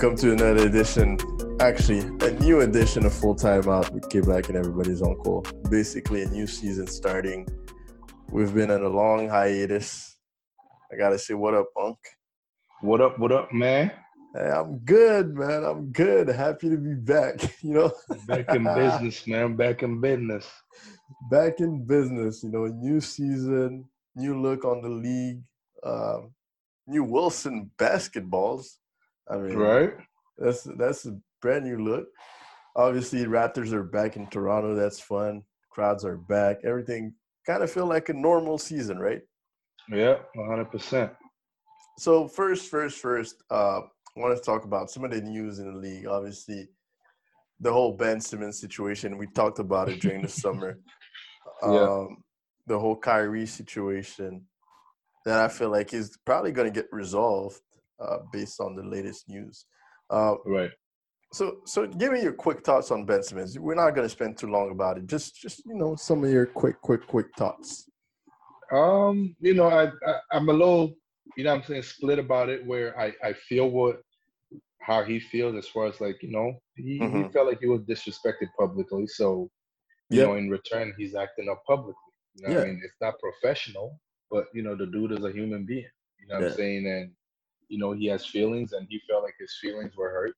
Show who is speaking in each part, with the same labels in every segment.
Speaker 1: Welcome to another edition, actually, a new edition of Full Time Out with K Black and everybody's uncle. Basically, a new season starting. We've been on a long hiatus. I gotta say, what up, Punk?
Speaker 2: What up, what up, man?
Speaker 1: Hey, I'm good, man. I'm good. Happy to be back. You know,
Speaker 2: back in business, man. Back in business.
Speaker 1: Back in business. You know, new season, new look on the league, um, new Wilson basketballs. I mean,
Speaker 2: right?
Speaker 1: That's that's a brand new look. Obviously, Raptors are back in Toronto. That's fun. Crowds are back. Everything kind of feel like a normal season, right?
Speaker 2: Yeah, 100. percent
Speaker 1: So first, first, first, uh, I want to talk about some of the news in the league. Obviously, the whole Ben Simmons situation. We talked about it during the summer.
Speaker 2: Yeah.
Speaker 1: Um, the whole Kyrie situation that I feel like is probably going to get resolved uh, based on the latest news. Uh,
Speaker 2: right.
Speaker 1: So, so give me your quick thoughts on Ben Simmons. We're not going to spend too long about it. Just, just you know, some of your quick, quick, quick thoughts.
Speaker 2: Um, you know, I, I I'm a little, you know, I'm saying split about it. Where I I feel what how he feels as far as like you know he,
Speaker 1: Mhm.
Speaker 2: he felt like he was disrespected publicly. So you
Speaker 1: Yep.
Speaker 2: know, in return, he's acting up publicly. You know, what I mean, it's not professional, but you know, the dude is a human being. You know what
Speaker 1: Yeah.
Speaker 2: I'm saying? And you know, he has feelings, and he felt like his feelings were hurt.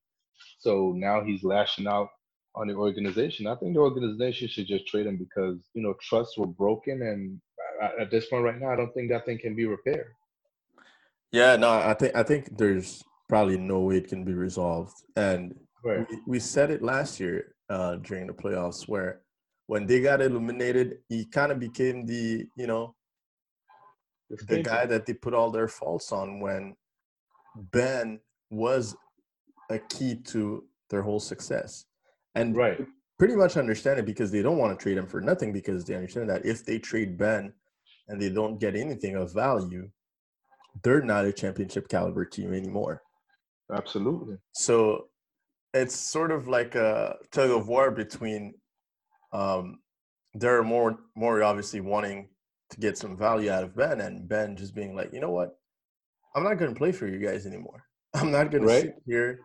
Speaker 2: So now he's lashing out on the organization. I think the organization should just trade him because you know trusts were broken, and at this point right now, I don't think that thing can be repaired.
Speaker 1: Yeah, no, I think I think there's probably no way it can be resolved. And
Speaker 2: Right.
Speaker 1: we, we said it last year uh, during the playoffs, where when they got eliminated, he kind of became the you know the guy that they put all their faults on when Ben was a key to their whole success. And
Speaker 2: Right.
Speaker 1: pretty much understand it because they don't want to trade him for nothing because they understand that if they trade Ben and they don't get anything of value, they're not a championship caliber team anymore.
Speaker 2: Absolutely.
Speaker 1: So it's sort of like a tug of war between um, they're more more obviously wanting to get some value out of Ben and Ben just being like, you know what? I'm not gonna play for you guys anymore. I'm not gonna
Speaker 2: Right.
Speaker 1: sit here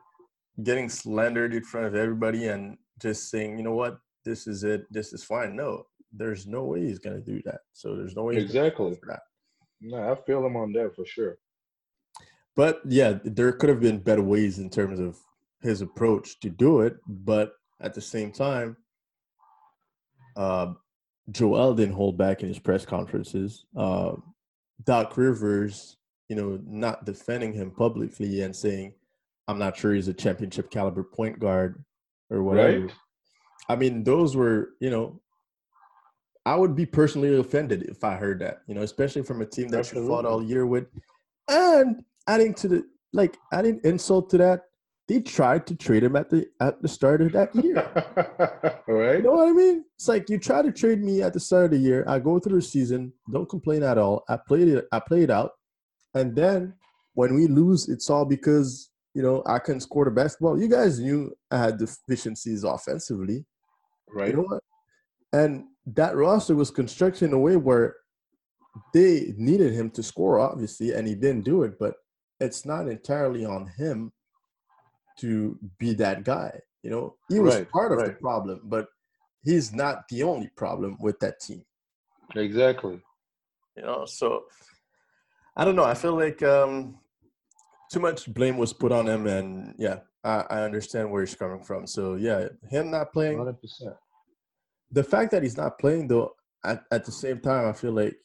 Speaker 1: getting slandered in front of everybody and just saying, you know what, this is it, this is fine. No, there's no way he's gonna do that. So there's no way he's
Speaker 2: Exactly.
Speaker 1: for that.
Speaker 2: No, I feel him on that for sure.
Speaker 1: But yeah, there could have been better ways in terms of his approach to do it. But at the same time, uh, Joel didn't hold back in his press conferences. Uh, Doc Rivers, you know, not defending him publicly and saying, "I'm not sure he's a championship caliber point guard or whatever."
Speaker 2: Right.
Speaker 1: I mean, those were, you know, I would be personally offended if I heard that, you know, especially from a team that you fought all year with. And adding to the like adding insult to that, they tried to trade him at the at the start of that year.
Speaker 2: right.
Speaker 1: You know what I mean? It's like you try to trade me at the start of the year. I go through the season, don't complain at all. I played it, I played out, and then when we lose, it's all because you know I couldn't score the basketball. You guys knew I had deficiencies offensively.
Speaker 2: Right.
Speaker 1: You know what? And that roster was constructed in a way where they needed him to score, obviously, and he didn't do it. But it's not entirely on him to be that guy. You know, he was
Speaker 2: Right,
Speaker 1: part of the problem, but he's not the only problem with that team.
Speaker 2: Exactly.
Speaker 1: You know, so I don't know. I feel like um, too much blame was put on him, and yeah, I, I understand where he's coming from. So yeah, him not playing,
Speaker 2: 100%.
Speaker 1: the fact that he's not playing though at, at the same time i feel like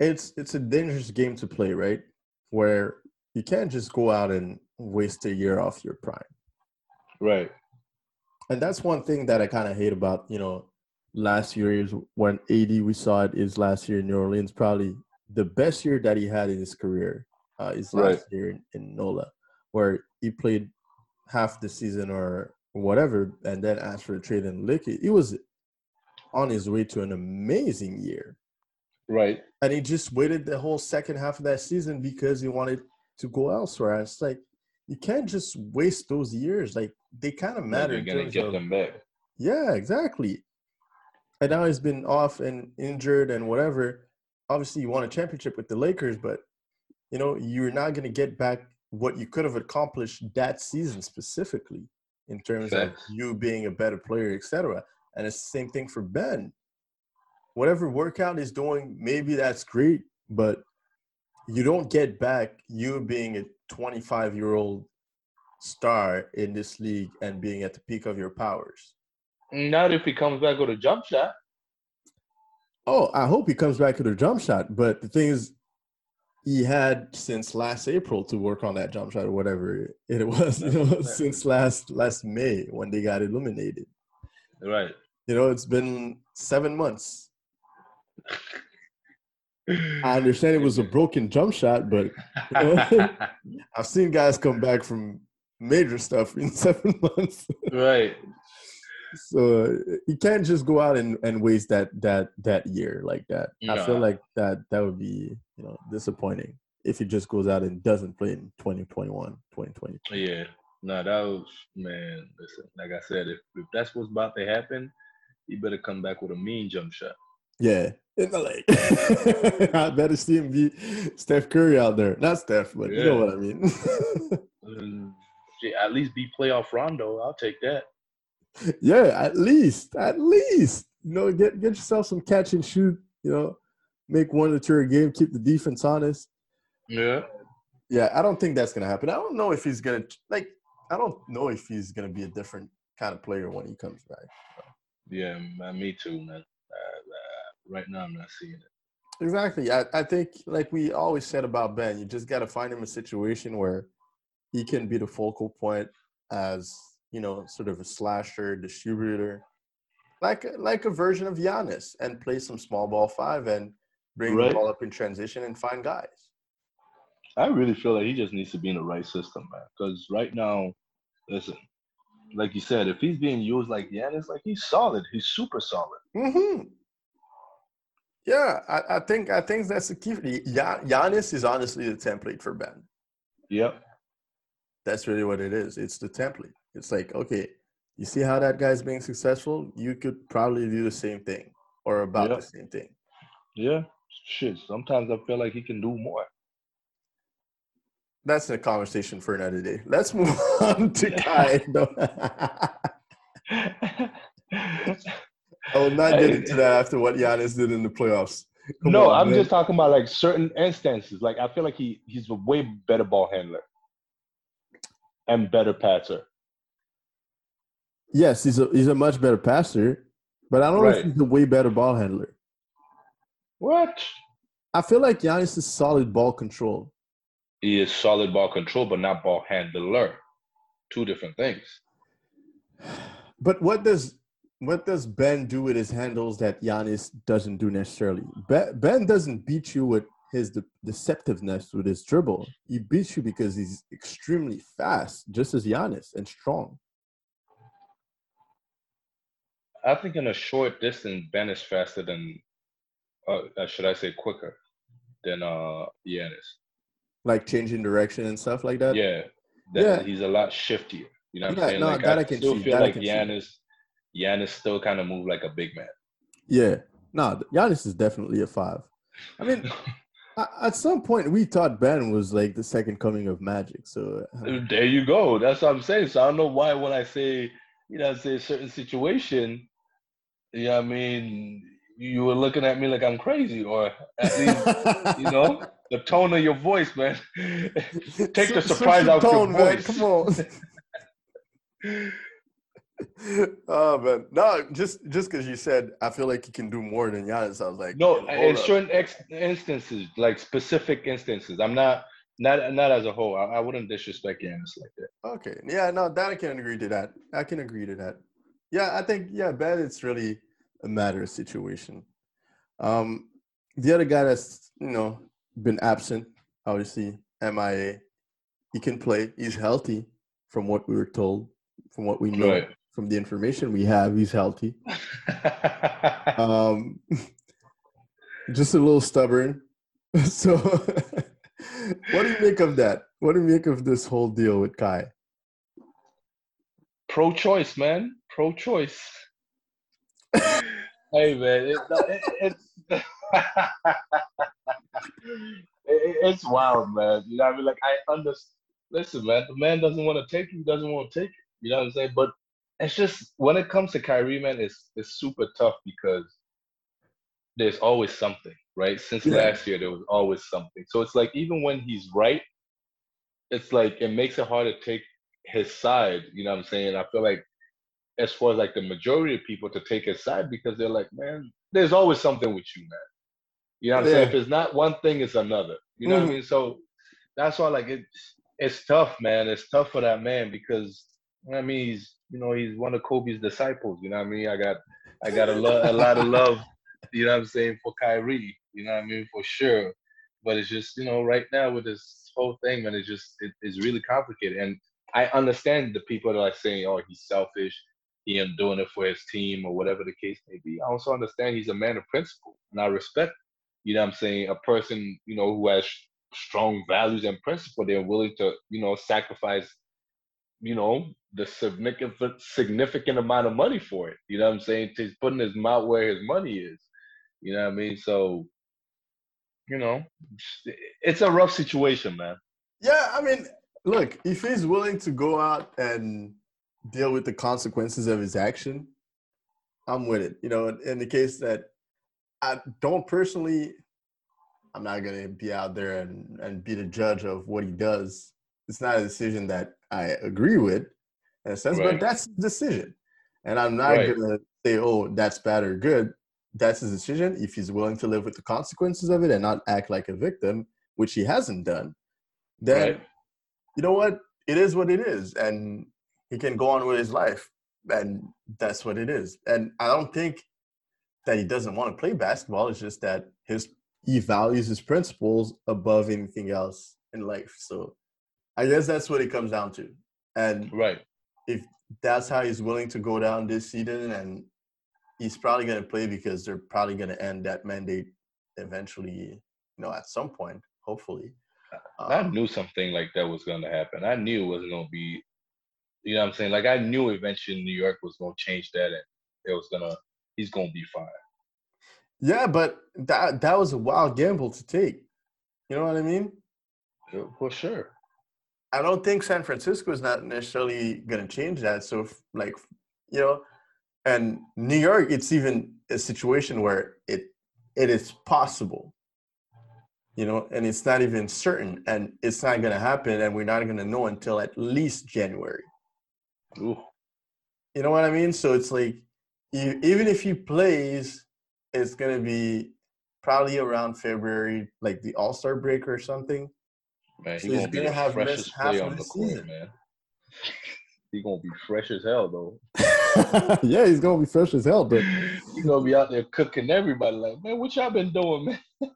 Speaker 1: it's it's a dangerous game to play right where you can't just go out and waste a year off your prime
Speaker 2: Right.
Speaker 1: and that's one thing that i kind of hate about you know last year is when ad we saw it is last year in new orleans probably the best year that he had in his career uh, is last
Speaker 2: Right.
Speaker 1: year in, in nola where he played half the season or whatever and then asked for a trade and lick it he was on his way to an amazing year
Speaker 2: Right.
Speaker 1: and he just waited the whole second half of that season because he wanted to go elsewhere. And it's like you can't just waste those years. Like they kind of matter.
Speaker 2: You're gonna get
Speaker 1: of-
Speaker 2: them back.
Speaker 1: Yeah, exactly. And now he's been off and injured and whatever. Obviously, you won a championship with the Lakers, but you know you're not going to get back what you could have accomplished that season specifically in terms
Speaker 2: Facts.
Speaker 1: of you being a better player, etc. And it's the same thing for Ben. Whatever workout he's doing, maybe that's great, but you don't get back you being a 25 year old star in this league and being at the peak of your powers.
Speaker 2: Not if he comes back with a jump shot.
Speaker 1: Oh, I hope he comes back to the jump shot. But the thing is, he had since last April to work on that jump shot or whatever it was, you know, since last last May when they got eliminated.
Speaker 2: Right.
Speaker 1: You know, it's been seven months. I understand it was a broken jump shot, but you know, I've seen guys come back from major stuff in seven months.
Speaker 2: right.
Speaker 1: So uh, you can't just go out and, and waste that that that year like that. I feel like that that would be you know disappointing if he just goes out and doesn't play in 2021, 2020.
Speaker 2: Yeah. No, that was man. Listen, like I said, if, if that's what's about to happen, you better come back with a mean jump shot.
Speaker 1: Yeah. In the lake. I better see him be Steph Curry out there. Not Steph, but you know what I mean.
Speaker 2: And, at least be playoff Rondo. I'll take that.
Speaker 1: Yeah, at least. At least. You know, get get yourself some catch and shoot, you know, make one or two a game, keep the defense honest.
Speaker 2: Yeah.
Speaker 1: Yeah, I don't think that's gonna happen. I don't know if he's gonna like. I don't know if he's gonna be a different kind of player when he comes back.
Speaker 2: Yeah, man, me too, man. Uh, uh, right now, I'm not seeing it.
Speaker 1: Exactly. I, I think like we always said about Ben, you just gotta find him a situation where he can be the focal point as you know, sort of a slasher, distributor, like like a version of Giannis, and play some small ball five and bring
Speaker 2: Right.
Speaker 1: the ball up in transition and find guys.
Speaker 2: I really feel like he just needs to be in the right system, man. Because right now, listen, like you said, if he's being used like Giannis, like he's solid. He's super solid.
Speaker 1: hmm Yeah, I, I think I think that's the key. Giannis is honestly the template for Ben.
Speaker 2: Yep.
Speaker 1: That's really what it is. It's the template. It's like, okay, you see how that guy's being successful? You could probably do the same thing or about
Speaker 2: Yep.
Speaker 1: the same thing.
Speaker 2: Yeah. Shit. Sometimes I feel like he can do more.
Speaker 1: That's a conversation for another day. Let's move on to Kai. I will not get into that after what Giannis did in the playoffs. Come
Speaker 2: no,
Speaker 1: on,
Speaker 2: I'm
Speaker 1: man.
Speaker 2: just talking about like certain instances. Like I feel like he he's a way better ball handler and better passer.
Speaker 1: Yes, he's a he's a much better passer, but I don't know if he's a way better ball handler.
Speaker 2: What?
Speaker 1: I feel like Giannis is solid ball control.
Speaker 2: He is solid ball control, but not ball handler. Two different things.
Speaker 1: But what does what does Ben do with his handles that Giannis doesn't do necessarily? Ben, ben doesn't beat you with his de- deceptiveness with his dribble. He beats you because he's extremely fast, just as Giannis, and strong.
Speaker 2: I think in a short distance, Ben is faster than, uh, uh, should I say, quicker than uh Giannis.
Speaker 1: Like changing direction and stuff like that.
Speaker 2: Yeah, that,
Speaker 1: Yeah.
Speaker 2: he's a lot shiftier. You know what
Speaker 1: Yeah,
Speaker 2: I'm saying?
Speaker 1: no,
Speaker 2: like
Speaker 1: that
Speaker 2: I,
Speaker 1: I can
Speaker 2: still
Speaker 1: see,
Speaker 2: feel
Speaker 1: that I
Speaker 2: like
Speaker 1: can see.
Speaker 2: Giannis, Giannis still kind of move like a big man.
Speaker 1: Yeah. No, Giannis is definitely a five. I mean, at some point we thought Ben was like the second coming of Magic. So uh,
Speaker 2: there you go. That's what I'm saying. So I don't know why when I say, you know, say a certain situation, what I mean, you were looking at me like I'm crazy, or at least, you know, the tone of your voice, man. Take the surprise out your
Speaker 1: tone, man. Come on. oh man, no, just just because you said I feel like you can do more than Giannis, I was like,
Speaker 2: No, in
Speaker 1: up.
Speaker 2: certain ex- instances, like specific instances. I'm not not not as a whole. I, I wouldn't disrespect Giannis like that.
Speaker 1: Okay, yeah, no, that I can agree to that. I can agree to that. Yeah, I think yeah, Ben, it's really a matter of situation. Um, the other guy that's you know been absent, obviously MIA. He can play. He's healthy, from what we were told, from what we know,
Speaker 2: Right.
Speaker 1: from the information we have. He's healthy. Um, just a little stubborn. So, what do you make of that? What do you make of this whole deal with Kai?
Speaker 2: Pro-choice, man. Pro-choice. hey, man, it, it, it's it, it's wild, man. You know what I mean? Like I understand. listen, man, the man doesn't want to take it. He doesn't want to take it. You know what I'm saying? But it's just when it comes to Kyrie, man, it's it's super tough because there's always something, right? Since yeah. last year, there was always something. So it's like even when he's right, it's like it makes it hard to take his side. You know what I'm saying? I feel like as far as like the majority of people to take his side because they're like, man, there's always something with you, man. You know what I'm saying? If it's not one thing, it's another. You know mm-hmm. what I mm-hmm. mean? So that's why like it's it's tough, man. It's tough for that man because I mean he's you know he's one of Kobe's disciples. You know what I mean? I got I got a, lo- a lot of love. You know what I'm saying for Kyrie. You know what I mean for sure. But it's just you know right now with this whole thing, man, it's just it, it's really complicated. And I understand the people that are saying, oh, he's selfish him doing it for his team or whatever the case may be. I also understand he's a man of principle, and I respect, you know, I'm saying a person, you know, who has strong values and principle. They're willing to, you know, sacrifice, you know, the significant significant amount of money for it. You know what I'm saying? He's putting his mouth where his money is. You know what I mean? So, you know, it's a rough situation, man.
Speaker 1: Yeah, I mean, look, if he's willing to go out and deal with the consequences of his action, I'm with it. You know, in the case that I don't personally, I'm not gonna be out there and, and be the judge of what he does. It's not a decision that I agree with in a sense, right. but that's his decision. And I'm not right. gonna say, oh, that's bad or good. That's his decision. If he's willing to live with the consequences of it and not act like a victim, which he hasn't done, then right. You know what? It is what it is. And he can go on with his life, and that's what it is. And I don't think that he doesn't want to play basketball. It's just that his he values his principles above anything else in life. So I guess that's what it comes down to. And
Speaker 2: right,
Speaker 1: if that's how he's willing to go down this season, and he's probably going to play because they're probably going to end that mandate eventually. You know, at some point, hopefully.
Speaker 2: I um, knew something like that was going to happen. I knew it wasn't going to be you know what I'm saying? Like I knew eventually New York was gonna change that and it was gonna he's gonna be fine.
Speaker 1: Yeah, but that that was a wild gamble to take. You know what I mean?
Speaker 2: Yeah, for sure.
Speaker 1: I don't think San Francisco is not necessarily gonna change that. So if, like you know, and New York, it's even a situation where it it is possible. You know, and it's not even certain, and it's not going to happen, and we're not going to know until at least January. Ooh. You know what I mean? So it's like, you, even if he plays, it's gonna be probably around February, like the All Star break or something.
Speaker 2: Man, he's so gonna, be have freshest player on the court, man. He's gonna be fresh as hell, though.
Speaker 1: yeah, he's gonna be fresh as hell, but
Speaker 2: he's gonna be out there cooking everybody. Like, man, what y'all been doing, man?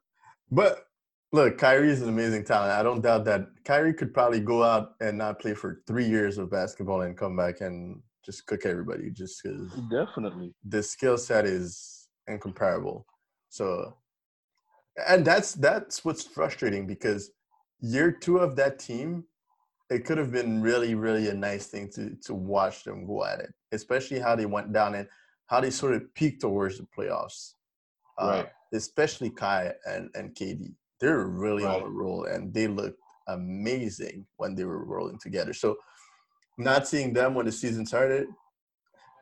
Speaker 1: But look, Kyrie is an amazing talent. I don't doubt that Kyrie could probably go out and not play for three years of basketball and come back and just cook everybody just because
Speaker 2: definitely
Speaker 1: the skill set is incomparable. So and that's that's what's frustrating because year two of that team, it could have been really, really a nice thing to to watch them go at it, especially how they went down and how they sort of peaked towards the playoffs. Uh, right. Uh, especially Kai and, and KD they're really right. on a roll and they looked amazing when they were rolling together. So not seeing them when the season started,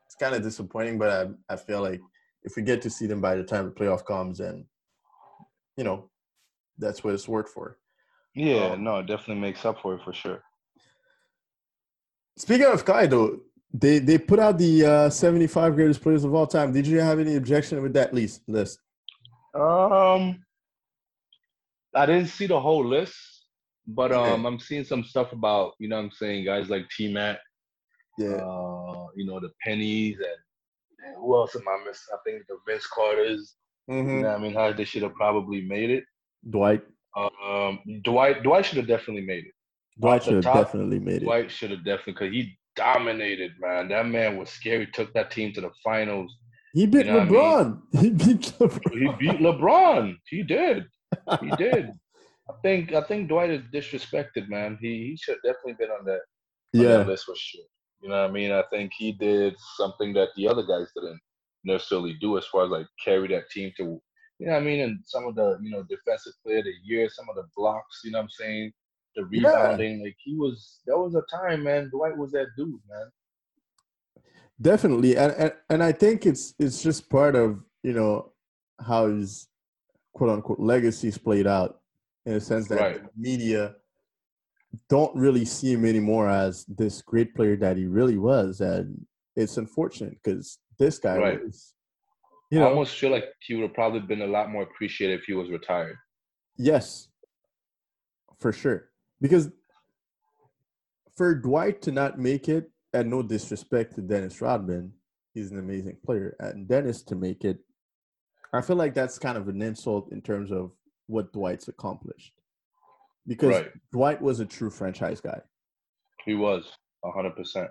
Speaker 1: it's kind of disappointing, but I, I feel like if we get to see them by the time the playoff comes and you know, that's what it's worked for.
Speaker 2: Yeah, um, no, it definitely makes up for it for sure.
Speaker 1: Speaking of Kai though, they they put out the uh, 75 greatest players of all time. Did you have any objection with that list? List?
Speaker 2: Um, I didn't see the whole list, but um, I'm seeing some stuff about you know what I'm saying guys like T Mac, yeah, uh, you know the Pennies and, and who else am I missing? I think the Vince Carters. Mm-hmm. You know I mean, how they should have probably made it.
Speaker 1: Dwight.
Speaker 2: Um, Dwight. Dwight should have definitely made it.
Speaker 1: Dwight should have definitely made it.
Speaker 2: Dwight should have definitely because he dominated, man. That man was scary. Took that team to the finals.
Speaker 1: He beat you know LeBron. I mean? He beat LeBron.
Speaker 2: He beat LeBron. He did he did. I think I think Dwight is disrespected, man. He he should definitely been on that, on yeah. that list for sure. You know what I mean? I think he did something that the other guys didn't necessarily do as far as like carry that team to you know what I mean? And some of the, you know, defensive player of the year, some of the blocks, you know what I'm saying? the rebounding. Yeah. Like he was, there was a time, man. Dwight was that dude, man.
Speaker 1: Definitely, and, and and I think it's it's just part of you know how his quote unquote legacies played out in a sense that right. media don't really see him anymore as this great player that he really was, and it's unfortunate because this guy right. was.
Speaker 2: You know, I almost feel like he would have probably been a lot more appreciated if he was retired.
Speaker 1: Yes, for sure. Because for Dwight to not make it, and no disrespect to Dennis Rodman, he's an amazing player, and Dennis to make it, I feel like that's kind of an insult in terms of what Dwight's accomplished. Because right. Dwight was a true franchise guy.
Speaker 2: He was, 100%.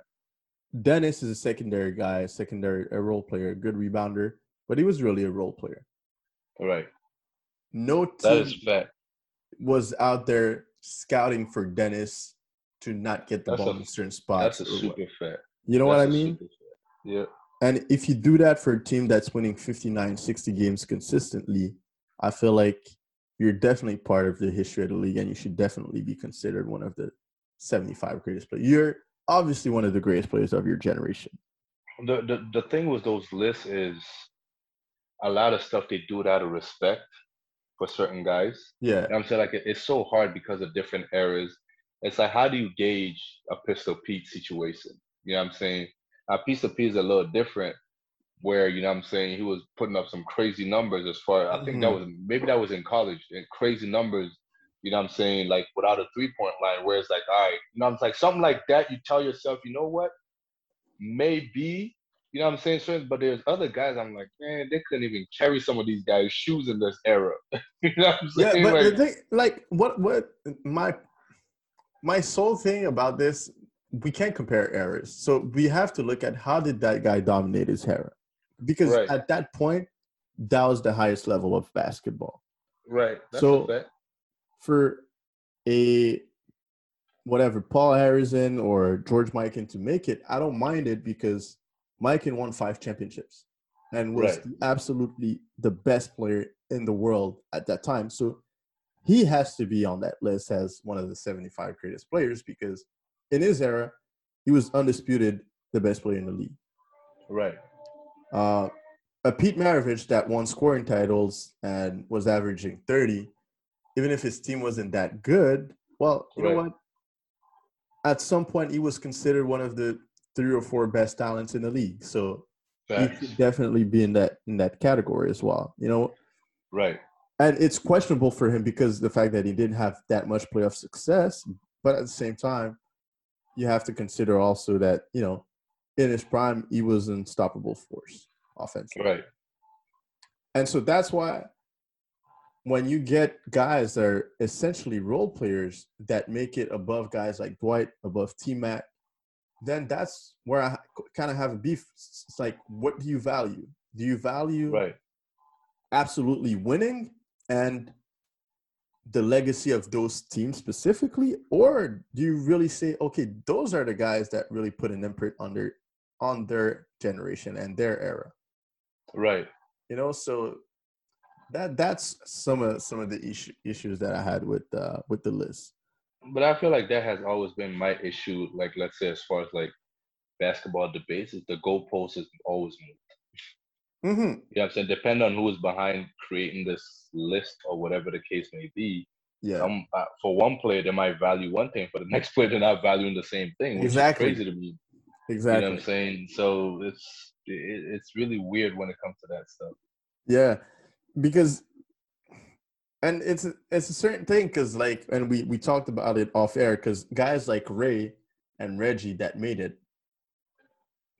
Speaker 1: Dennis is a secondary guy, a secondary a role player, a good rebounder, but he was really a role player.
Speaker 2: Right.
Speaker 1: No team that is fact. was out there scouting for Dennis to not get the that's ball a, in certain spots.
Speaker 2: That's a super fact.
Speaker 1: You know that's what I mean?
Speaker 2: Yeah.
Speaker 1: And if you do that for a team that's winning 59, 60 games consistently, I feel like you're definitely part of the history of the league and you should definitely be considered one of the 75 greatest players. You're obviously one of the greatest players of your generation.
Speaker 2: The, the the thing with those lists is a lot of stuff they do it out of respect for certain guys.
Speaker 1: Yeah.
Speaker 2: Know I'm saying like it's so hard because of different eras. It's like how do you gauge a Pistol Pete situation? You know what I'm saying? A Pistol Pete is a little different where, you know what I'm saying, he was putting up some crazy numbers as far I think mm-hmm. that was maybe that was in college and crazy numbers, you know what I'm saying, like without a three point line, where it's like, all right, you know, I'm like something like that, you tell yourself, you know what? Maybe you know what I'm saying? So, but there's other guys I'm like, man, they couldn't even carry some of these guys' shoes in this era. you know what I'm saying?
Speaker 1: Yeah, but like, the thing, like what what my my sole thing about this, we can't compare eras. So we have to look at how did that guy dominate his era? Because right. at that point, that was the highest level of basketball.
Speaker 2: Right.
Speaker 1: That's so for a whatever Paul Arizin or George Mikan to make it, I don't mind it because Mikan won five championships and was right. absolutely the best player in the world at that time. So he has to be on that list as one of the 75 greatest players because in his era, he was undisputed the best player in the league.
Speaker 2: Right.
Speaker 1: Uh, a Pete Maravich that won scoring titles and was averaging 30, even if his team wasn't that good, well, you right. know what? At some point, he was considered one of the three or four best talents in the league. So Facts. he could definitely be in that in that category as well. You know,
Speaker 2: right?
Speaker 1: And it's questionable for him because the fact that he didn't have that much playoff success. But at the same time, you have to consider also that you know, in his prime, he was an unstoppable force offensively.
Speaker 2: Right.
Speaker 1: And so that's why when you get guys that are essentially role players that make it above guys like Dwight, above T Mac, then that's where I kind of have a beef. It's like, what do you value? Do you value
Speaker 2: right.
Speaker 1: absolutely winning and the legacy of those teams specifically, or do you really say, okay, those are the guys that really put an imprint on their on their generation and their era?
Speaker 2: Right.
Speaker 1: You know, so that that's some of some of the issue, issues that I had with uh, with the list
Speaker 2: but I feel like that has always been my issue. Like, let's say, as far as like basketball debates, is the goalpost is always
Speaker 1: moved. Mm-hmm. You
Speaker 2: know I'm saying? Depend on who is behind creating this list or whatever the case may be.
Speaker 1: Yeah. Um,
Speaker 2: uh, for one player, they might value one thing. For the next player, they're not valuing the same thing. Which exactly. Is crazy to me.
Speaker 1: Exactly.
Speaker 2: You know what I'm saying? So it's it, it's really weird when it comes to that stuff.
Speaker 1: Yeah, because and it's it's a certain thing because like and we we talked about it off air because guys like ray and reggie that made it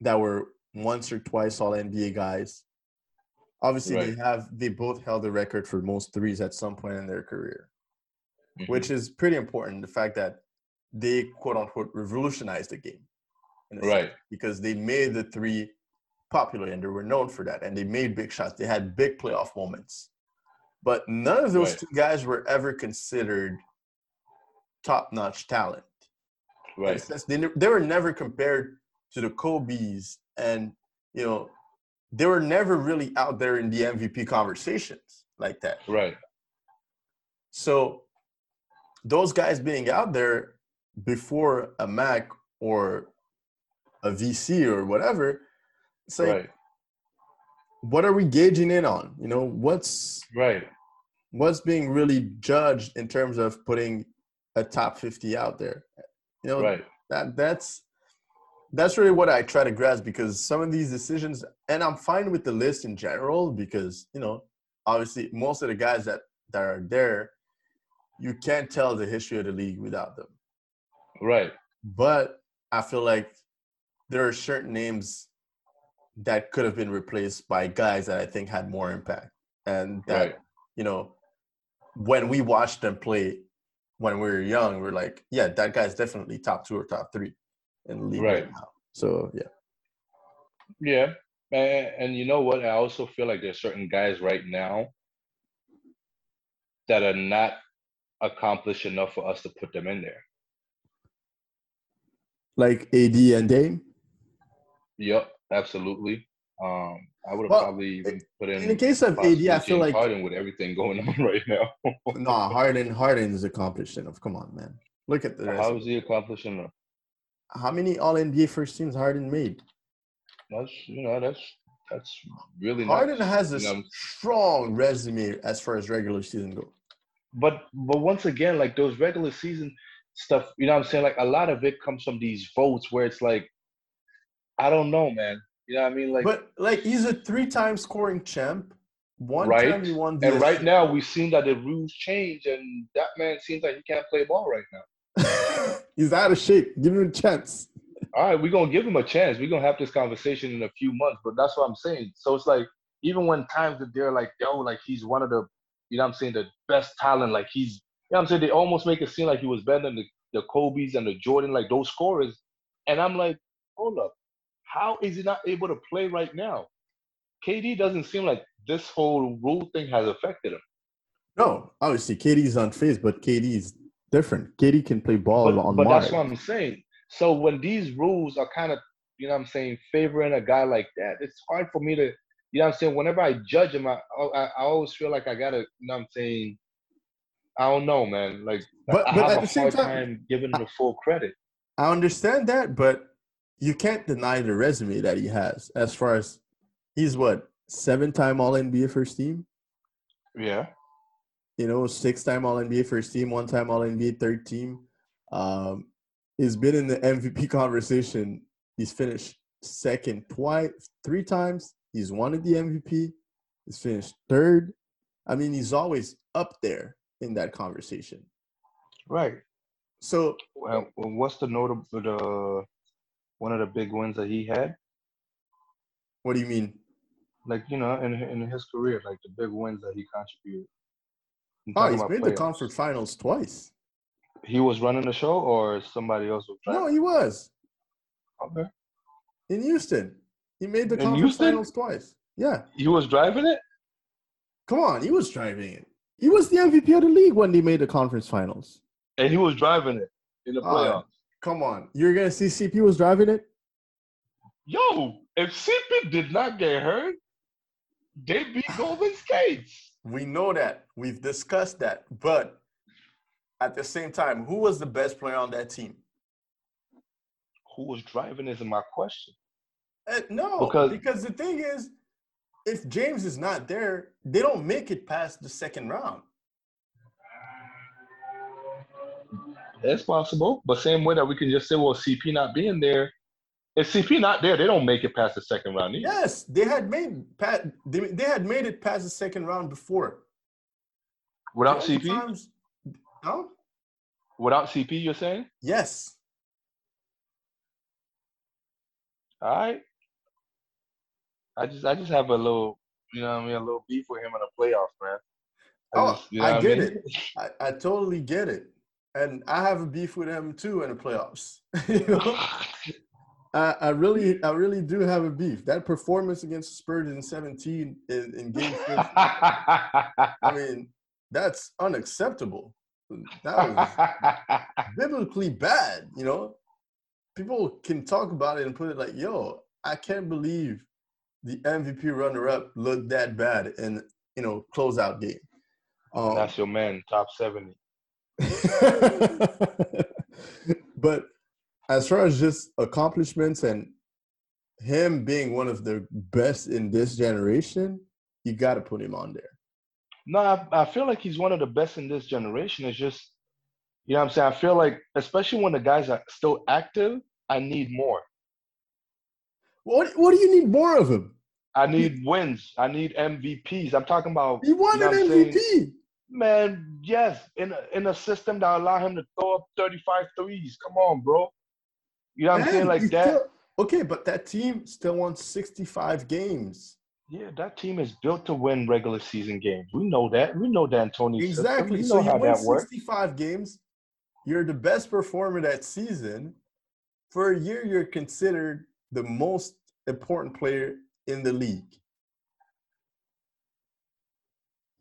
Speaker 1: that were once or twice all nba guys obviously right. they have they both held the record for most threes at some point in their career mm-hmm. which is pretty important the fact that they quote unquote revolutionized the game
Speaker 2: right sense,
Speaker 1: because they made the three popular and they were known for that and they made big shots they had big playoff moments but none of those right. two guys were ever considered top-notch talent.
Speaker 2: Right.
Speaker 1: They, they were never compared to the Kobe's, and you know, they were never really out there in the MVP conversations like that.
Speaker 2: Right.
Speaker 1: So those guys being out there before a Mac or a VC or whatever, it's like,
Speaker 2: right.
Speaker 1: what are we gauging in on? You know, what's
Speaker 2: Right.
Speaker 1: what's being really judged in terms of putting a top 50 out there? You know,
Speaker 2: Right.
Speaker 1: that that's that's really what I try to grasp because some of these decisions, and I'm fine with the list in general because you know, obviously most of the guys that that are there, you can't tell the history of the league without them.
Speaker 2: Right.
Speaker 1: But I feel like there are certain names that could have been replaced by guys that I think had more impact, and that
Speaker 2: Right.
Speaker 1: you know, when we watched them play when we were young, we're like, yeah, that guy's definitely top two or top three the league right,
Speaker 2: Right.
Speaker 1: now. So yeah,
Speaker 2: Yeah. And, and you know what? I also feel like there's certain guys right now that are not accomplished enough for us to put them in there.
Speaker 1: like AD and Dame.
Speaker 2: Yep, absolutely. Um, I would have
Speaker 1: Well,
Speaker 2: probably even put in.
Speaker 1: In the case of AD, I feel like
Speaker 2: Harden with everything going on right now.
Speaker 1: no, Harden, Harden is accomplished enough. Come on, man. Look at the.
Speaker 2: How is he accomplishing that?
Speaker 1: How many All NBA first teams Harden made?
Speaker 2: That's you know that's that's really
Speaker 1: Harden
Speaker 2: nice.
Speaker 1: has a
Speaker 2: You know,
Speaker 1: strong resume as far as regular season go.
Speaker 2: but but once again, like those regular season stuff, you know what I'm saying? Like a lot of it comes from these votes where it's like, I don't know, man. You know what I mean? Like
Speaker 1: But like he's a three-time scoring champ. One
Speaker 2: Right.
Speaker 1: time he won the
Speaker 2: and right now we've seen that the rules change and that man seems like he can't play ball right now.
Speaker 1: He's out of shape. Give him a chance.
Speaker 2: All right, we're gonna give him a chance. We're gonna have this conversation in a few months, but that's what I'm saying. So it's like even when times that they're like, yo, like he's one of the you know what I'm saying, the best talent, like he's you know what I'm saying, they almost make it seem like he was better than the, the Kobe's and the Jordan, like those scorers. And I'm like, hold up, how is he not able to play right now? KD doesn't seem like this whole rule thing has affected him.
Speaker 1: No, obviously KD's on phase, but KD's different. KD can play ball
Speaker 2: but,
Speaker 1: on
Speaker 2: but
Speaker 1: Mars.
Speaker 2: that's what I'm saying. So when these rules are kind of, you know what I'm saying, favoring a guy like that, it's hard for me to, you know what I'm saying, whenever I judge him, I, I, I always feel like I gotta, you know what I'm saying, I don't know, man. Like,
Speaker 1: But-
Speaker 2: I
Speaker 1: but
Speaker 2: have
Speaker 1: at
Speaker 2: a
Speaker 1: the same
Speaker 2: hard
Speaker 1: time-
Speaker 2: time giving him the full credit.
Speaker 1: I understand that, but you can't deny the resume that he has. As far as he's what seven-time All NBA first team,
Speaker 2: Yeah.
Speaker 1: You know, six-time All NBA first team, one-time All NBA third team. Um, he's been in the MVP conversation. He's finished second twice, three times. He's won the MVP. He's finished third. I mean, he's always up there in that conversation.
Speaker 2: Right.
Speaker 1: So
Speaker 2: Well, what's the notable, the one of the big wins that he had?
Speaker 1: what do you mean?
Speaker 2: Like, you know, in in his career, like the big wins that he contributed.
Speaker 1: Oh, he's made the conference finals twice.
Speaker 2: He was running the show, or somebody else was
Speaker 1: No, he was
Speaker 2: Okay.
Speaker 1: in Houston. He made the
Speaker 2: In
Speaker 1: conference
Speaker 2: Houston?
Speaker 1: finals twice. Yeah,
Speaker 2: He was driving it.
Speaker 1: come on, he was driving it. He was the MVP of the league when they made the conference finals.
Speaker 2: and he was driving it in the
Speaker 1: Uh,
Speaker 2: playoffs.
Speaker 1: Come on, you're gonna see CP was driving it.
Speaker 2: Yo, if CP did not get hurt, they beat Golden State.
Speaker 1: We know that. We've discussed that. But at the same time, who was the best player on that team?
Speaker 2: Who was driving isn't my question.
Speaker 1: Uh, no,
Speaker 2: Because-
Speaker 1: because the thing is, if James is not there, they don't make it past the second round.
Speaker 2: It's possible, but same way that we can just say, well, CP not being there. If CP not there, they don't make it past the second round either.
Speaker 1: Yes, they had made they, they had made it past the second round before.
Speaker 2: Without CP,
Speaker 1: times- no?
Speaker 2: without CP, you're saying?
Speaker 1: Yes.
Speaker 2: All right. I just, I just have a little, you know, what I mean, a little beef with him in the playoffs, man.
Speaker 1: Oh,
Speaker 2: just- you know
Speaker 1: I get
Speaker 2: mean?
Speaker 1: it. I, I totally get it. And I have a beef with him too in the playoffs. you know? I, I really I really do have a beef. That performance against the Spurs in 17 in, in game six, I mean, that's unacceptable. That was biblically bad, you know. People can talk about it and put it like, yo, I can't believe the MVP runner-up looked that bad in you know closeout game. Um,
Speaker 2: That's your man, top seventy.
Speaker 1: but as far as just accomplishments and him being one of the best in this generation, you got to put him on there.
Speaker 2: No, I, I feel like he's one of the best in this generation. It's just, you know what I'm saying? I feel like, especially when the guys are still active, I need more.
Speaker 1: What, what do you need more of him?
Speaker 2: I need wins. I need MVPs. I'm talking about.
Speaker 1: He won you know an MVP. Saying?
Speaker 2: Man, yes, in a, in a system that allow him to throw up 35 threes. Come on, bro. You know what Man, I'm saying? Like that.
Speaker 1: Still, okay, but that team still won 65 games.
Speaker 2: Yeah, that team is built to win regular season games. We know that. We know D'Antoni.
Speaker 1: Exactly. so you win 65 games. You're the best performer that season. For a year, you're considered the most important player in the league.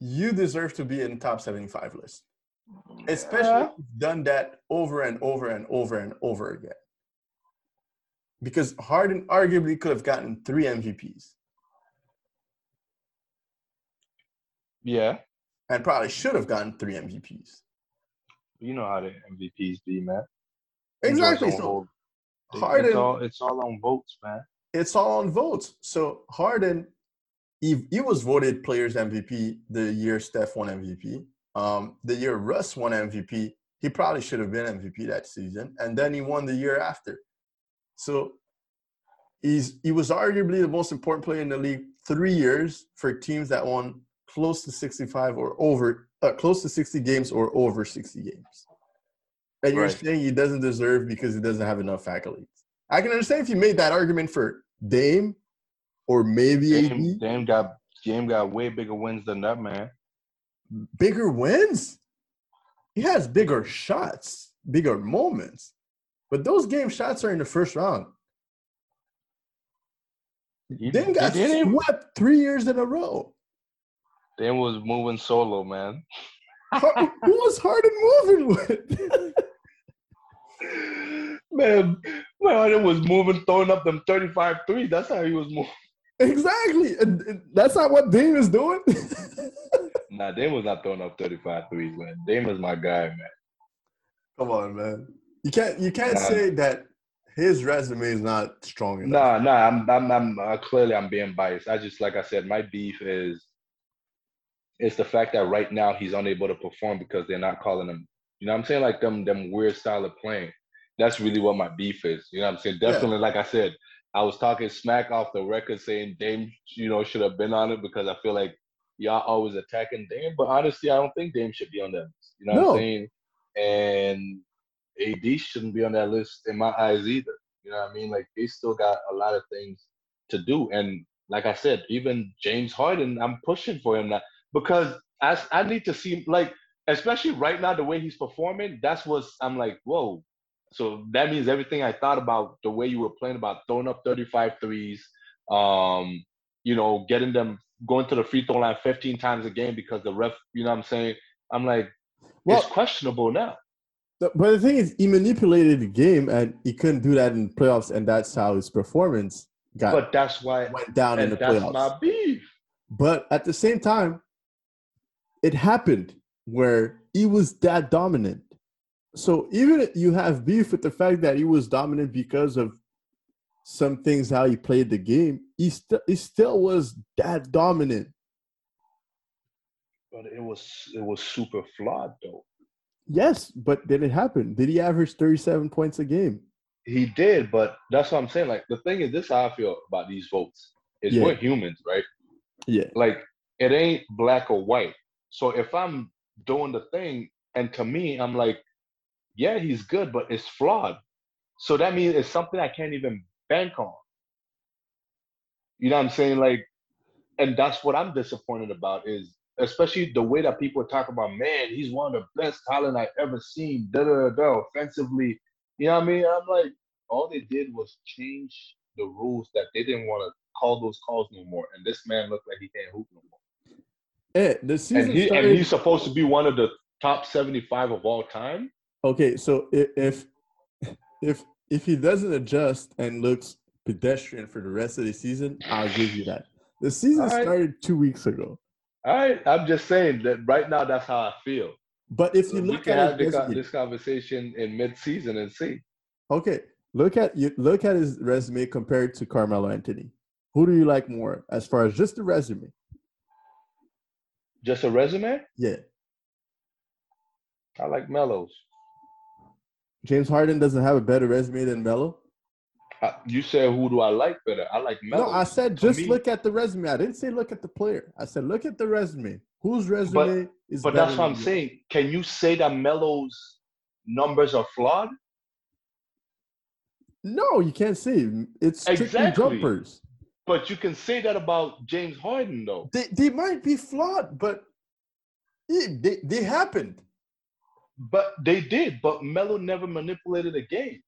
Speaker 1: You deserve to be in the top 75 list. Especially if you've done that over and over and over and over again. Because Harden arguably could have gotten three MVPs.
Speaker 2: Yeah.
Speaker 1: And probably should have gotten three MVPs.
Speaker 2: You know how the MVPs be, man.
Speaker 1: Exactly. So
Speaker 2: Harden, it's all, it's all on votes, man
Speaker 1: it's all on votes. So Harden, he, he was voted Players MVP the year Steph won MVP. Um, the year Russ won MVP, he probably should have been MVP that season, and then he won the year after. So he's he was arguably the most important player in the league three years for teams that won close to 65 or over uh, close to 60 games or over 60 games. And you're right. saying he doesn't deserve because he doesn't have enough accolades. I can understand if you made that argument for Dame or maybe
Speaker 2: Dame, AD. Dame got Dame got way bigger wins than that man.
Speaker 1: Bigger wins? He has bigger shots, bigger moments. But those game shots are in the first round. He, Dame got swept three years in a row.
Speaker 2: Dame was moving solo, man.
Speaker 1: Who was Harden moving with?
Speaker 2: man, man, was moving, throwing up them 35 threes. That's how he was moving.
Speaker 1: Exactly. And that's not what Dame is doing.
Speaker 2: nah, Dame was not throwing up 35 threes, man. Dame is my guy, man.
Speaker 1: Come on, man. You can't you can't nah. say that his resume is not strong enough.
Speaker 2: Nah, nah. I'm I'm, I'm uh, clearly I'm being biased. I just like I said, my beef is it's the fact that right now he's unable to perform because they're not calling him. You know what I'm saying? Like them them weird style of playing that's really what my beef is. You know what I'm saying? Definitely, yeah. like I said, I was talking smack off the record saying Dame, you know, should have been on it because I feel like y'all always attacking Dame. But honestly, I don't think Dame should be on that. You know no. what I'm saying? And AD shouldn't be on that list in my eyes either. You know what I mean? Like they still got a lot of things to do. And like I said, even James Harden, I'm pushing for him now because I I need to see like especially right now the way he's performing. That's what I'm like. Whoa, so that means everything I thought about the way you were playing about throwing up 35 threes, um, you know, getting them going to the free throw line 15 times a game because the ref, you know what I'm saying? I'm like, well, it's questionable now.
Speaker 1: But the thing is, he manipulated the game and he couldn't do that in playoffs, and that's how his performance got.
Speaker 2: But that's why
Speaker 1: went down in the that's playoffs.
Speaker 2: My beef.
Speaker 1: But at the same time, it happened where he was that dominant so even if you have beef with the fact that he was dominant because of some things how he played the game, he still he still was that dominant.
Speaker 2: But it was it was super flawed though.
Speaker 1: Yes, but did it happen? Did he average 37 points a game?
Speaker 2: He did, but that's what I'm saying. Like the thing is, this how I feel about these votes. Is yeah. we're humans, right?
Speaker 1: Yeah.
Speaker 2: Like it ain't black or white. So if I'm doing the thing, and to me, I'm like, yeah, he's good, but it's flawed. So that means it's something I can't even bank on. You know what I'm saying? Like, and that's what I'm disappointed about is especially the way that people talk about, man, he's one of the best talent I've ever seen, da da da, offensively. You know what I mean? I'm like, all they did was change the rules that they didn't want to call those calls no more. And this man looked like he can't hoop no more.
Speaker 1: Yeah, the season
Speaker 2: and, he,
Speaker 1: started...
Speaker 2: and he's supposed to be one of the top 75 of all time.
Speaker 1: Okay, so if if if he doesn't adjust and looks pedestrian for the rest of the season, I'll give you that. The season right. started two weeks ago.
Speaker 2: All right, I'm just saying that right now that's how I feel.
Speaker 1: But if you
Speaker 2: we
Speaker 1: look
Speaker 2: can
Speaker 1: at
Speaker 2: have
Speaker 1: resume,
Speaker 2: this conversation in mid-season and see.
Speaker 1: okay, look at you look at his resume compared to Carmelo Anthony. Who do you like more as far as just the resume?
Speaker 2: Just a resume?
Speaker 1: Yeah,
Speaker 2: I like Melo's.
Speaker 1: James Harden doesn't have a better resume than Melo.
Speaker 2: Uh, you said who do I like better? I like Melo.
Speaker 1: No, I said just
Speaker 2: me-
Speaker 1: look at the resume. I didn't say look at the player. I said look at the resume. Whose resume is
Speaker 2: But that's what I'm
Speaker 1: yours?
Speaker 2: saying. Can you say that Melo's numbers are flawed?
Speaker 1: No, you can't say it's
Speaker 2: Exactly.
Speaker 1: jumpers.
Speaker 2: But you can say that about James Harden, though.
Speaker 1: They they might be flawed, but it, they they happened.
Speaker 2: But they did. But Melo never manipulated a game.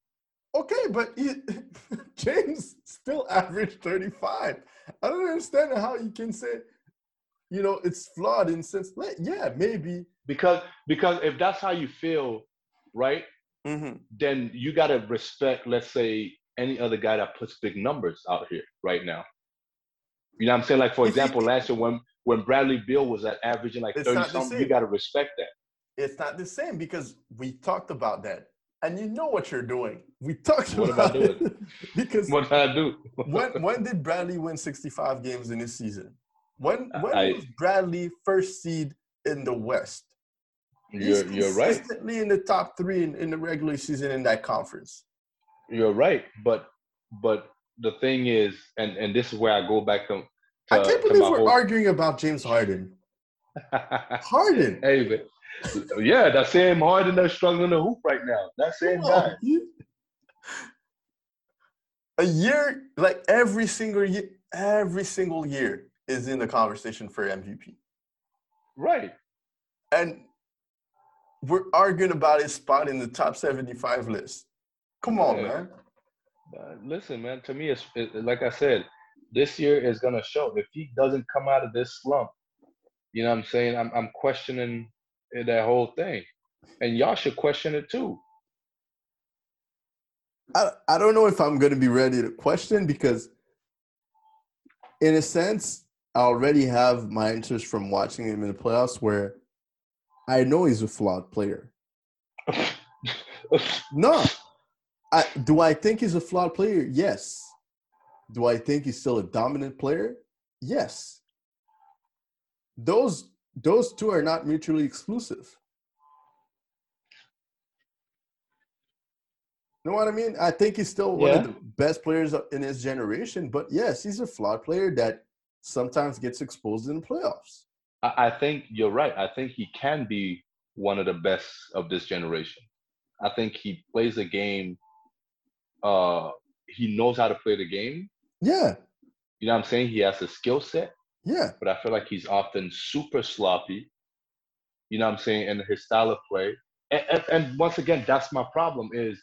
Speaker 1: Okay, but he, James still averaged 35. I don't understand how you can say, you know, it's flawed in sense. Like, yeah, maybe.
Speaker 2: Because because if that's how you feel, right, Mm-hmm. then you gotta respect, let's say, any other guy that puts big numbers out here right now. You know what I'm saying? Like for example, last year when when Bradley Beal was at averaging like
Speaker 1: It's
Speaker 2: 30 something, you gotta respect that.
Speaker 1: It's not the same because we talked about that, and you know what you're doing. We talked
Speaker 2: What I
Speaker 1: about it because
Speaker 2: What did I do?
Speaker 1: when when did Bradley win 65 games in this season? When when
Speaker 2: I-
Speaker 1: was Bradley first seed in the West?
Speaker 2: You're
Speaker 1: He's
Speaker 2: you're right.
Speaker 1: consistently in the top three in, in the regular season in that conference.
Speaker 2: You're right. But but the thing is, and and this is where I go back to.
Speaker 1: I
Speaker 2: to-
Speaker 1: can't believe we're
Speaker 2: whole-
Speaker 1: arguing about James Harden. Harden.
Speaker 2: hey, man. Yeah, that same Harden that's struggling to hoop right now. That same guy.
Speaker 1: A year, like every single year, every single year is in the conversation for MVP.
Speaker 2: Right.
Speaker 1: And we're arguing about his spot in the top 75 list. Come on,
Speaker 2: Yeah.
Speaker 1: man.
Speaker 2: Uh, listen, man. To me, it's it, like I said, this year is gonna show. If he doesn't come out of this slump, you know what I'm saying? I'm I'm questioning that whole thing, and y'all should question it too.
Speaker 1: I, I don't know if I'm going to be ready to question because, in a sense, I already have my interest from watching him in the playoffs where I know he's a flawed player. No. I, do I think he's a flawed player? Yes. Do I think he's still a dominant player? Yes. Those those two are not mutually exclusive. You know what I mean? I think he's still one of the best players in his generation, but yes, he's a flawed player that sometimes gets exposed in the playoffs.
Speaker 2: I, I think you're right. I think he can be one of the best of this generation. I think he plays the game. Uh, he knows how to play the game.
Speaker 1: Yeah,
Speaker 2: You know what I'm saying? He has a skill set,
Speaker 1: yeah.
Speaker 2: but I feel like he's often super sloppy. You know what I'm saying? And his style of play. And, and, and once again, that's my problem is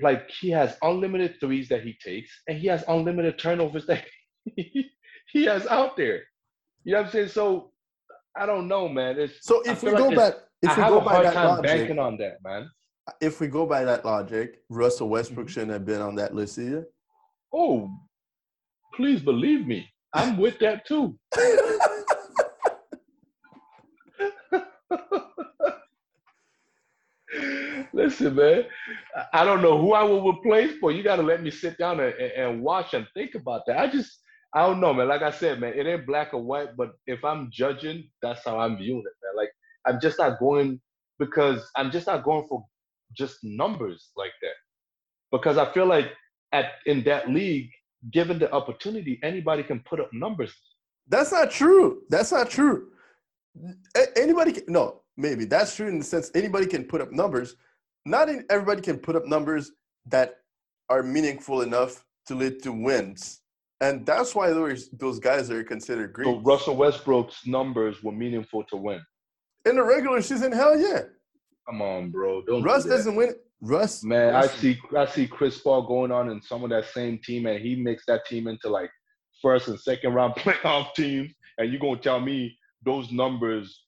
Speaker 2: like he has unlimited threes that he takes, and he has unlimited turnovers that he, he has out there. You know what I'm saying? So I don't know, man. It's
Speaker 1: So if we
Speaker 2: feel
Speaker 1: go back, if
Speaker 2: I
Speaker 1: we go by that logic,
Speaker 2: banking on that, man.
Speaker 1: if we go by that logic, Russell Westbrook
Speaker 2: Mhm.
Speaker 1: shouldn't have been on that list either.
Speaker 2: Oh, please believe me, I'm with that too. Listen, man, I- don't know who I will replace, but you got to let me sit down and- and watch and think about that. I just, I don't know, man. Like I said, man, it ain't black or white, but if I'm judging, that's how I'm viewing it, man. Like I'm just not going because I'm just not going for just numbers like that. Because I feel like at in that league, given the opportunity, anybody can put up numbers.
Speaker 1: That's not true. That's not true. A- Anybody can, no, maybe that's true in the sense anybody can put up numbers. Not in, everybody can put up numbers that are meaningful enough to lead to wins. And that's why those, those guys are considered great.
Speaker 2: So Russell Westbrook's numbers were meaningful to win.
Speaker 1: in the regular season, hell yeah.
Speaker 2: Come on, bro. Don't
Speaker 1: Russ
Speaker 2: do
Speaker 1: doesn't win. Russ,
Speaker 2: Man, I see I see Chris Paul going on in some of that same team, and he makes that team into like first and second round playoff teams. And you gonna tell me those numbers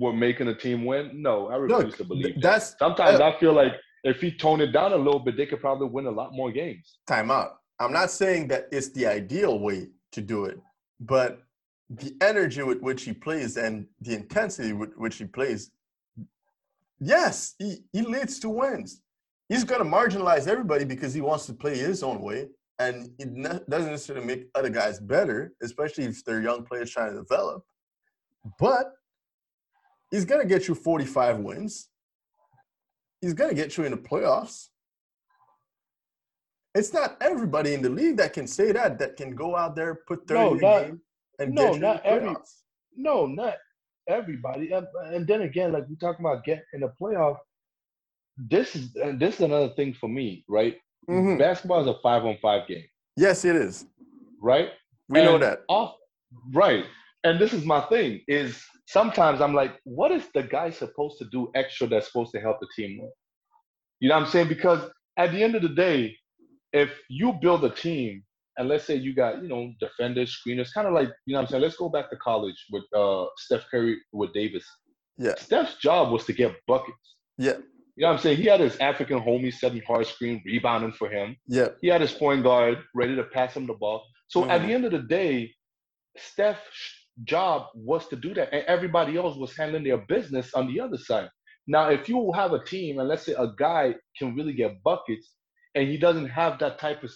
Speaker 2: were making a team win? No, I refuse
Speaker 1: Look,
Speaker 2: to believe that.
Speaker 1: that's
Speaker 2: Sometimes
Speaker 1: uh,
Speaker 2: I feel like if he toned it down a little bit, they could probably win a lot more games.
Speaker 1: time out. I'm not saying that it's the ideal way to do it, but the energy with which he plays and the intensity with which he plays Yes, he, he leads to wins. He's going to marginalize everybody because he wants to play his own way. And it ne- doesn't necessarily make other guys better, especially if they're young players trying to develop. But he's going to get you 45 wins. He's going to get you in the playoffs. It's not everybody in the league that can say that, that can go out there, put 30
Speaker 2: No, not-
Speaker 1: game, and
Speaker 2: no,
Speaker 1: get you
Speaker 2: not
Speaker 1: in the
Speaker 2: every-
Speaker 1: playoffs.
Speaker 2: No, not everybody. And, and then again, like we talking about getting in the playoff, this is this is another thing for me, right?
Speaker 1: Mhm.
Speaker 2: Basketball is a five on five game,
Speaker 1: Yes, it is.
Speaker 2: right?
Speaker 1: We know that.
Speaker 2: Off, right. And this is my thing: is sometimes I'm like, what is the guy supposed to do extra that's supposed to help the team win? You know what I'm saying? Because at the end of the day, if you build a team, and let's say you got, you know, defenders, screeners, kind of like, you know what I'm saying? Let's go back to college with uh, Steph Curry with Davidson.
Speaker 1: Yeah.
Speaker 2: Steph's job was to get buckets.
Speaker 1: Yeah.
Speaker 2: You know what I'm saying? He had his African homie setting hard screen, rebounding for him.
Speaker 1: Yeah.
Speaker 2: He had his point guard ready to pass him the ball. So at
Speaker 1: Mhm.
Speaker 2: the end of the day, Steph's job was to do that, and everybody else was handling their business on the other side. Now, if you have a team, and let's say a guy can really get buckets, and he doesn't have that type of,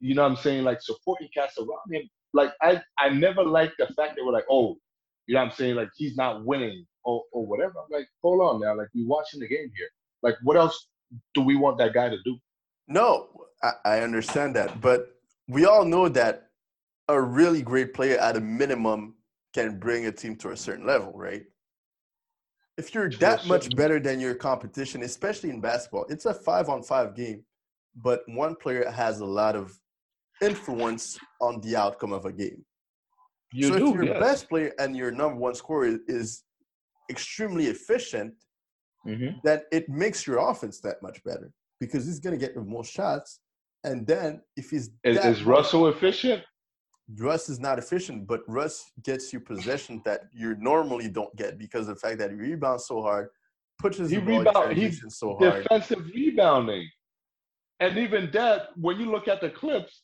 Speaker 2: you know what I'm saying, like supporting cast around him, like I, I never liked the fact that we're like, oh, you know what I'm saying, like he's not winning or, or whatever. I'm like, hold on now, like we're watching the game here. Like, what else do we want that guy to do?
Speaker 1: No, I, I understand that, but we all know that a really great player at a minimum can bring a team to a certain level, right? If you're that much better than your competition, especially in basketball, it's a five on five game, but one player has a lot of influence on the outcome of a game.
Speaker 2: You
Speaker 1: so
Speaker 2: do,
Speaker 1: if your
Speaker 2: yes.
Speaker 1: best player and your number one scorer is, is extremely efficient,
Speaker 2: Mhm.
Speaker 1: then it makes your offense that much better because he's going to get the most shots. And then if he's
Speaker 2: Is,
Speaker 1: that
Speaker 2: is
Speaker 1: much-
Speaker 2: Russell efficient?
Speaker 1: Russ is not efficient, but Russ gets you possession that you normally don't get because of the fact that he rebounds so hard, pushes
Speaker 2: He
Speaker 1: the ball
Speaker 2: rebound- he
Speaker 1: transition so hard.
Speaker 2: defensive rebounding. And even that, when you look at the clips,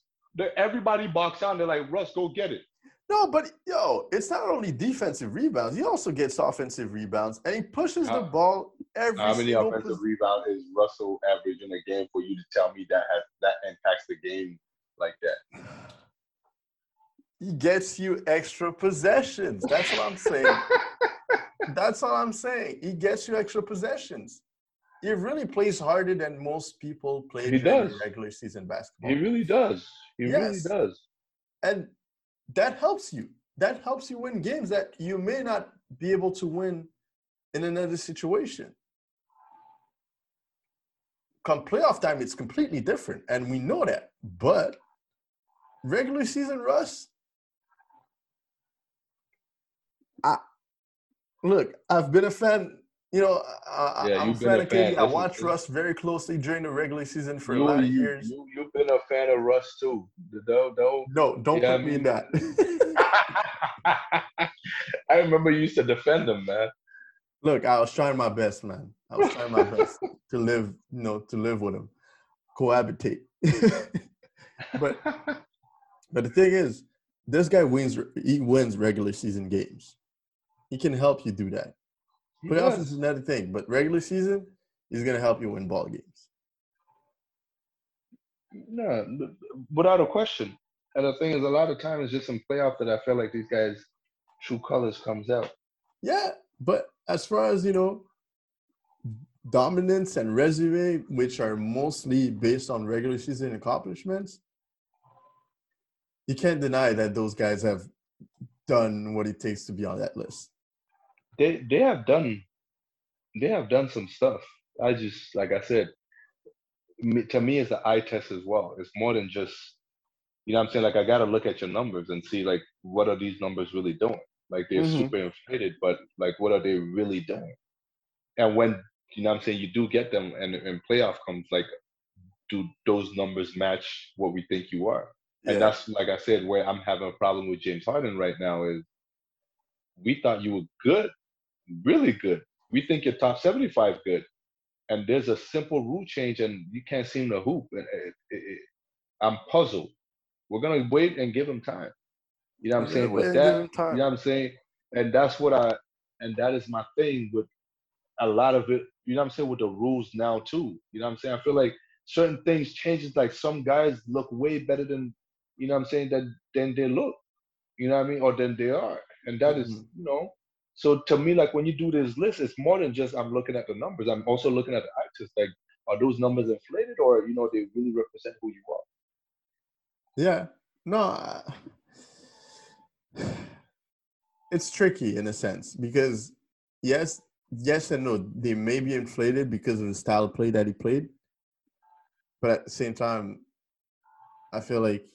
Speaker 2: everybody box out. They're like, Russ, go get it.
Speaker 1: No, but yo, it's not only defensive rebounds. He also gets offensive rebounds, and he pushes the ball every
Speaker 2: How many offensive
Speaker 1: pos-
Speaker 2: rebounds is Russell average in a game for you to tell me that has, that impacts the game like that?
Speaker 1: He gets you extra possessions. That's what I'm saying. That's all I'm saying. He gets you extra possessions. He really plays harder than most people play
Speaker 2: He does.
Speaker 1: regular season basketball.
Speaker 2: He really does. He really does.
Speaker 1: and that helps you. That helps you win games that you may not be able to win in another situation. Come playoff time, it's completely different, and we know that. But regular season, Russ, I look. I've been a fan. You know, I,
Speaker 2: Yeah,
Speaker 1: I'm a
Speaker 2: you've been
Speaker 1: fan
Speaker 2: a
Speaker 1: of
Speaker 2: fan.
Speaker 1: KD. I
Speaker 2: This is-
Speaker 1: watched
Speaker 2: this-
Speaker 1: Russ very closely during the regular season for a lot of
Speaker 2: you,
Speaker 1: years.
Speaker 2: you, you've been a fan of Russ too. Don't, don't.
Speaker 1: no, don't put
Speaker 2: I
Speaker 1: me in that.
Speaker 2: I remember you used to defend him, man.
Speaker 1: Look, I was trying my best, man. I was trying my best to live, you know, to live with him, cohabitate. but but the thing is, this guy wins. He wins regular season games. He can help you do that. Playoffs is another thing, but regular season, is gonna help you win ball games.
Speaker 2: No, without a question. And the thing is, a lot of times, just in playoff that I feel like these guys' true colors comes out.
Speaker 1: Yeah, but as far as you know, dominance and resume, which are mostly based on regular season accomplishments, you can't deny that those guys have done what it takes to be on that list.
Speaker 2: They they have done, they have done some stuff. I just like I said, to me, it's an eye test as well. It's more than just, you know, what I'm saying like I got to look at your numbers and see like what are these numbers really doing. Like they're
Speaker 1: Mhm.
Speaker 2: super inflated, but like what are they really doing? And when you know, what I'm saying you do get them, and and playoff comes, like do those numbers match what we think you are? And
Speaker 1: Yeah.
Speaker 2: that's like I said, where I'm having a problem with James Harden right now is we thought you were good, really good. We think you're top 75 good. And there's a simple rule change and you can't seem to hoop. And it, it, it, I'm puzzled. We're gonna wait and give him time. You know what I'm saying? But that
Speaker 1: give him time.
Speaker 2: you know what I'm saying? And that's what I and that is my thing with a lot of it, you know what I'm saying, with the rules now too. You know what I'm saying? I feel like certain things changes. Like some guys look way better than, you know what I'm saying, than than they look. You know what I mean, or than they are, and that is,
Speaker 1: Mhm.
Speaker 2: you know. So to me, like when you do this list, it's more than just I'm looking at the numbers. I'm also looking at the actors. Like, are those numbers inflated, or you know, they really represent who you are?
Speaker 1: Yeah. No. It's tricky in a sense because yes, yes and no. They may be inflated because of the style of play that he played, but at the same time, I feel like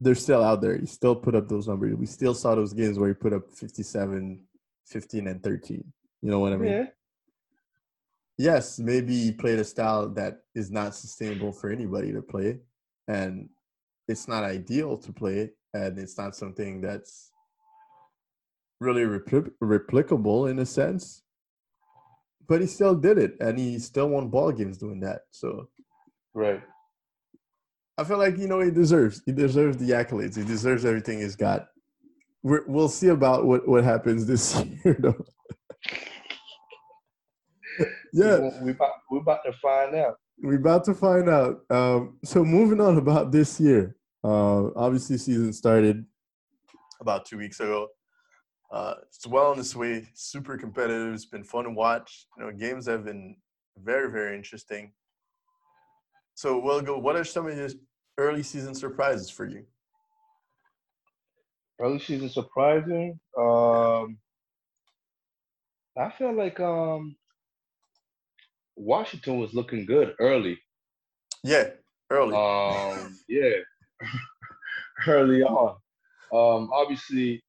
Speaker 1: they're still out there. He still put up those numbers. We still saw those games where he put up 57, 15, and 13. You know what I mean?
Speaker 2: Yeah.
Speaker 1: yes, maybe he played a style that is not sustainable for anybody to play, and it's not ideal to play, and it's not something that's really repli- replicable in a sense. But he still did it, and he still won ball games doing that. So
Speaker 2: Right.
Speaker 1: I feel like you know he deserves he deserves the accolades. He deserves everything he's got. We're, we'll see about what what happens this year, though. yeah,
Speaker 2: We, we about we about to find out.
Speaker 1: We're about to find out. Um, so moving on about this year. Uh, obviously, season started about two weeks ago. Uh, it's well on its way. Super competitive. It's been fun to watch. You know, games have been very, very interesting. So, we'll go. What are some of your early season surprises for you?
Speaker 2: Early season surprising. Um, I feel like um, Washington was looking good early.
Speaker 1: Yeah, early.
Speaker 2: Um, yeah, early on. Um, obviously,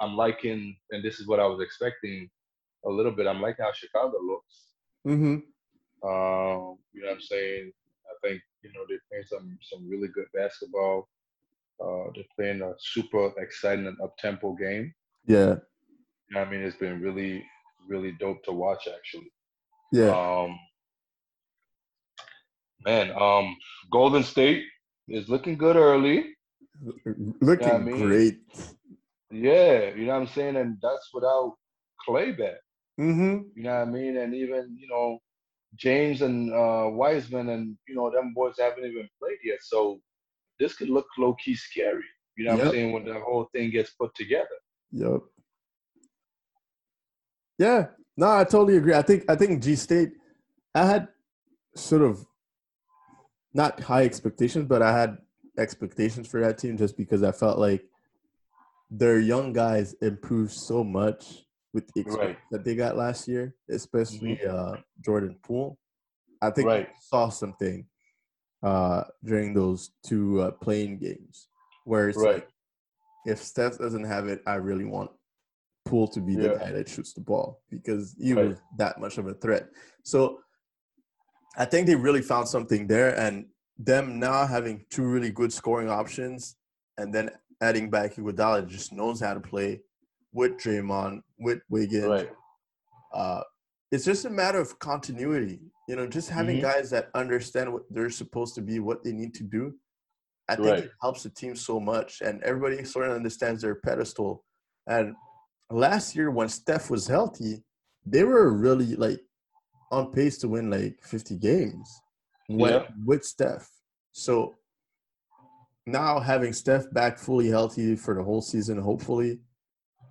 Speaker 2: I'm liking, and this is what I was expecting a little bit. I'm liking how Chicago looks.
Speaker 1: mm-hmm.
Speaker 2: Um, you know what I'm saying? I think you know they're playing some some really good basketball. Uh, they're playing a super exciting and up tempo game.
Speaker 1: Yeah,
Speaker 2: You know I mean? It's been really really dope to watch actually.
Speaker 1: yeah.
Speaker 2: Um, man, um, Golden State is looking good early.
Speaker 1: Looking
Speaker 2: I mean?
Speaker 1: great.
Speaker 2: Yeah, you know what I'm saying, and that's without Clay back.
Speaker 1: Mm-hmm.
Speaker 2: You know what I mean? And even, you know, James and uh Wiseman and you know, them boys haven't even played yet. So this could look low key scary. You know what
Speaker 1: Yep.
Speaker 2: I'm saying? When the whole thing gets put together.
Speaker 1: Yep. Yeah. No, I totally agree. I think I think G State I had sort of not high expectations, but I had expectations for that team just because I felt like their young guys improved so much with the experience
Speaker 2: Right.
Speaker 1: that they got last year, especially uh, Jordan Poole. I think
Speaker 2: Right.
Speaker 1: I saw something uh, during those two uh, play-in games where it's
Speaker 2: Right.
Speaker 1: like, if Steph doesn't have it, I really want Poole to be the
Speaker 2: Yeah.
Speaker 1: guy that shoots the ball because he
Speaker 2: Right.
Speaker 1: was that much of a threat. So I think they really found something there, and them now having two really good scoring options, and then adding back Iguodala just knows how to play with Draymond, with Wiggins.
Speaker 2: Right.
Speaker 1: Uh, it's just a matter of continuity. You know, just having
Speaker 2: Mhm.
Speaker 1: guys that understand what they're supposed to be, what they need to do. I think
Speaker 2: Right.
Speaker 1: it helps the team so much, and everybody sort of understands their pedestal. And last year, when Steph was healthy, they were really like on pace to win like 50 games
Speaker 2: Yeah.
Speaker 1: with Steph. So now having Steph back fully healthy for the whole season, hopefully,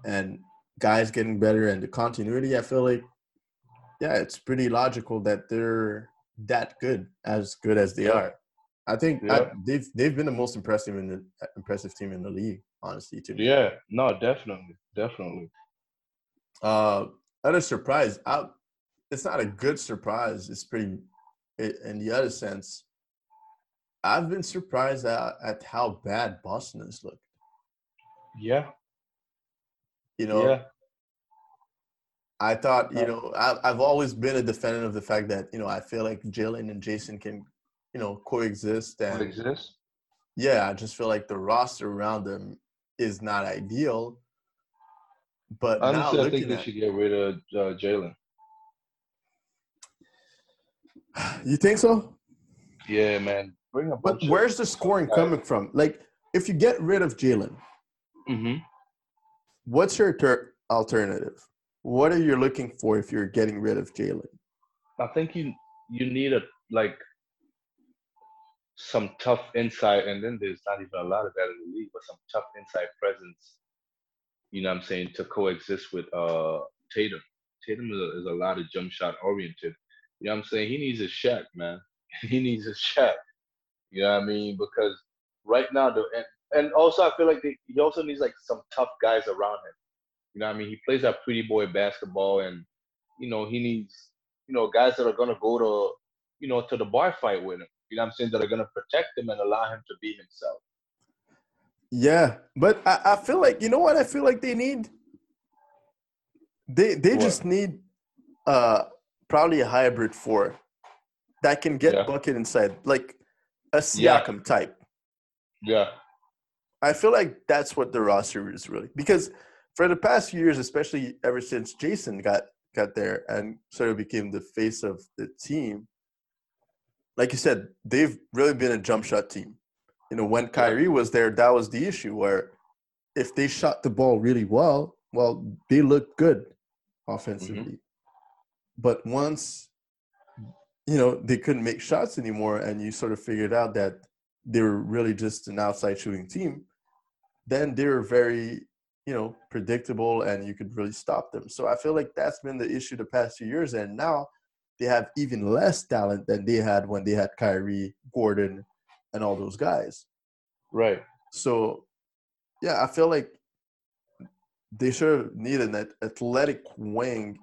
Speaker 1: and guys getting better and the continuity, I feel like, yeah, it's pretty logical that they're that good, as good as they
Speaker 2: Yeah.
Speaker 1: are. I think I, they've they've been the most impressive in the impressive team in the league, honestly. To me.
Speaker 2: Yeah. No, definitely. Definitely.
Speaker 1: Uh, other surprise, I, it's not a good surprise. It's pretty, i in the other sense, I've been surprised at, at how bad Boston has looked.
Speaker 2: Yeah.
Speaker 1: You know,
Speaker 2: yeah.
Speaker 1: I thought, you know, I, I've always been a defender of the fact that, you know, I feel like Jalen and Jason can, you know, coexist. And
Speaker 2: exists?
Speaker 1: yeah, I just feel like the roster around them is not ideal. But now
Speaker 2: Honestly, I think they should get rid of uh, Jalen.
Speaker 1: you think so?
Speaker 2: Yeah, man. Bring a
Speaker 1: But where's the scoring
Speaker 2: guys.
Speaker 1: coming from? Like, if you get rid of Jalen,
Speaker 2: Mhm.
Speaker 1: What's your ter- alternative? what are you looking for if you're getting rid of Jalen?
Speaker 2: I think you you need a like some tough insight, and then there's not even a lot of that in the league, but some tough inside presence. You know what I'm saying to coexist with uh Tatum. Tatum is a, is a lot of jump shot oriented. You know what I'm saying? He needs a shot, man. He needs a shot. You know what I mean? Because right now, the and, also I feel like they, he also needs like some tough guys around him. You know what I mean? He plays that pretty boy basketball, and you know he needs you know guys that are gonna go to you know to the bar fight with him. You know what I'm saying? That are gonna protect him and allow him to be himself.
Speaker 1: Yeah, but I, I feel like you know what I feel like they need. They they
Speaker 2: What?
Speaker 1: just need uh probably a hybrid four that can get
Speaker 2: Yeah.
Speaker 1: bucket inside, like a
Speaker 2: Yeah.
Speaker 1: Siakam type.
Speaker 2: Yeah,
Speaker 1: I feel like that's what the roster is really because for the past few years, especially ever since Jason got got there and sort of became the face of the team. Like you said, they've really been a jump shot team. You know, when Kyrie was there, that was the issue where if they shot the ball really well, well, they looked good mm-hmm. offensively. But once you know they couldn't make shots anymore, and you sort of figured out that they were really just an outside shooting team, then they're very, you know, predictable and you could really stop them. So I feel like that's been the issue the past few years. And now they have even less talent than they had when they had Kyrie, Gordon, and all those guys.
Speaker 2: right.
Speaker 1: So yeah, I feel like they should need an athletic wing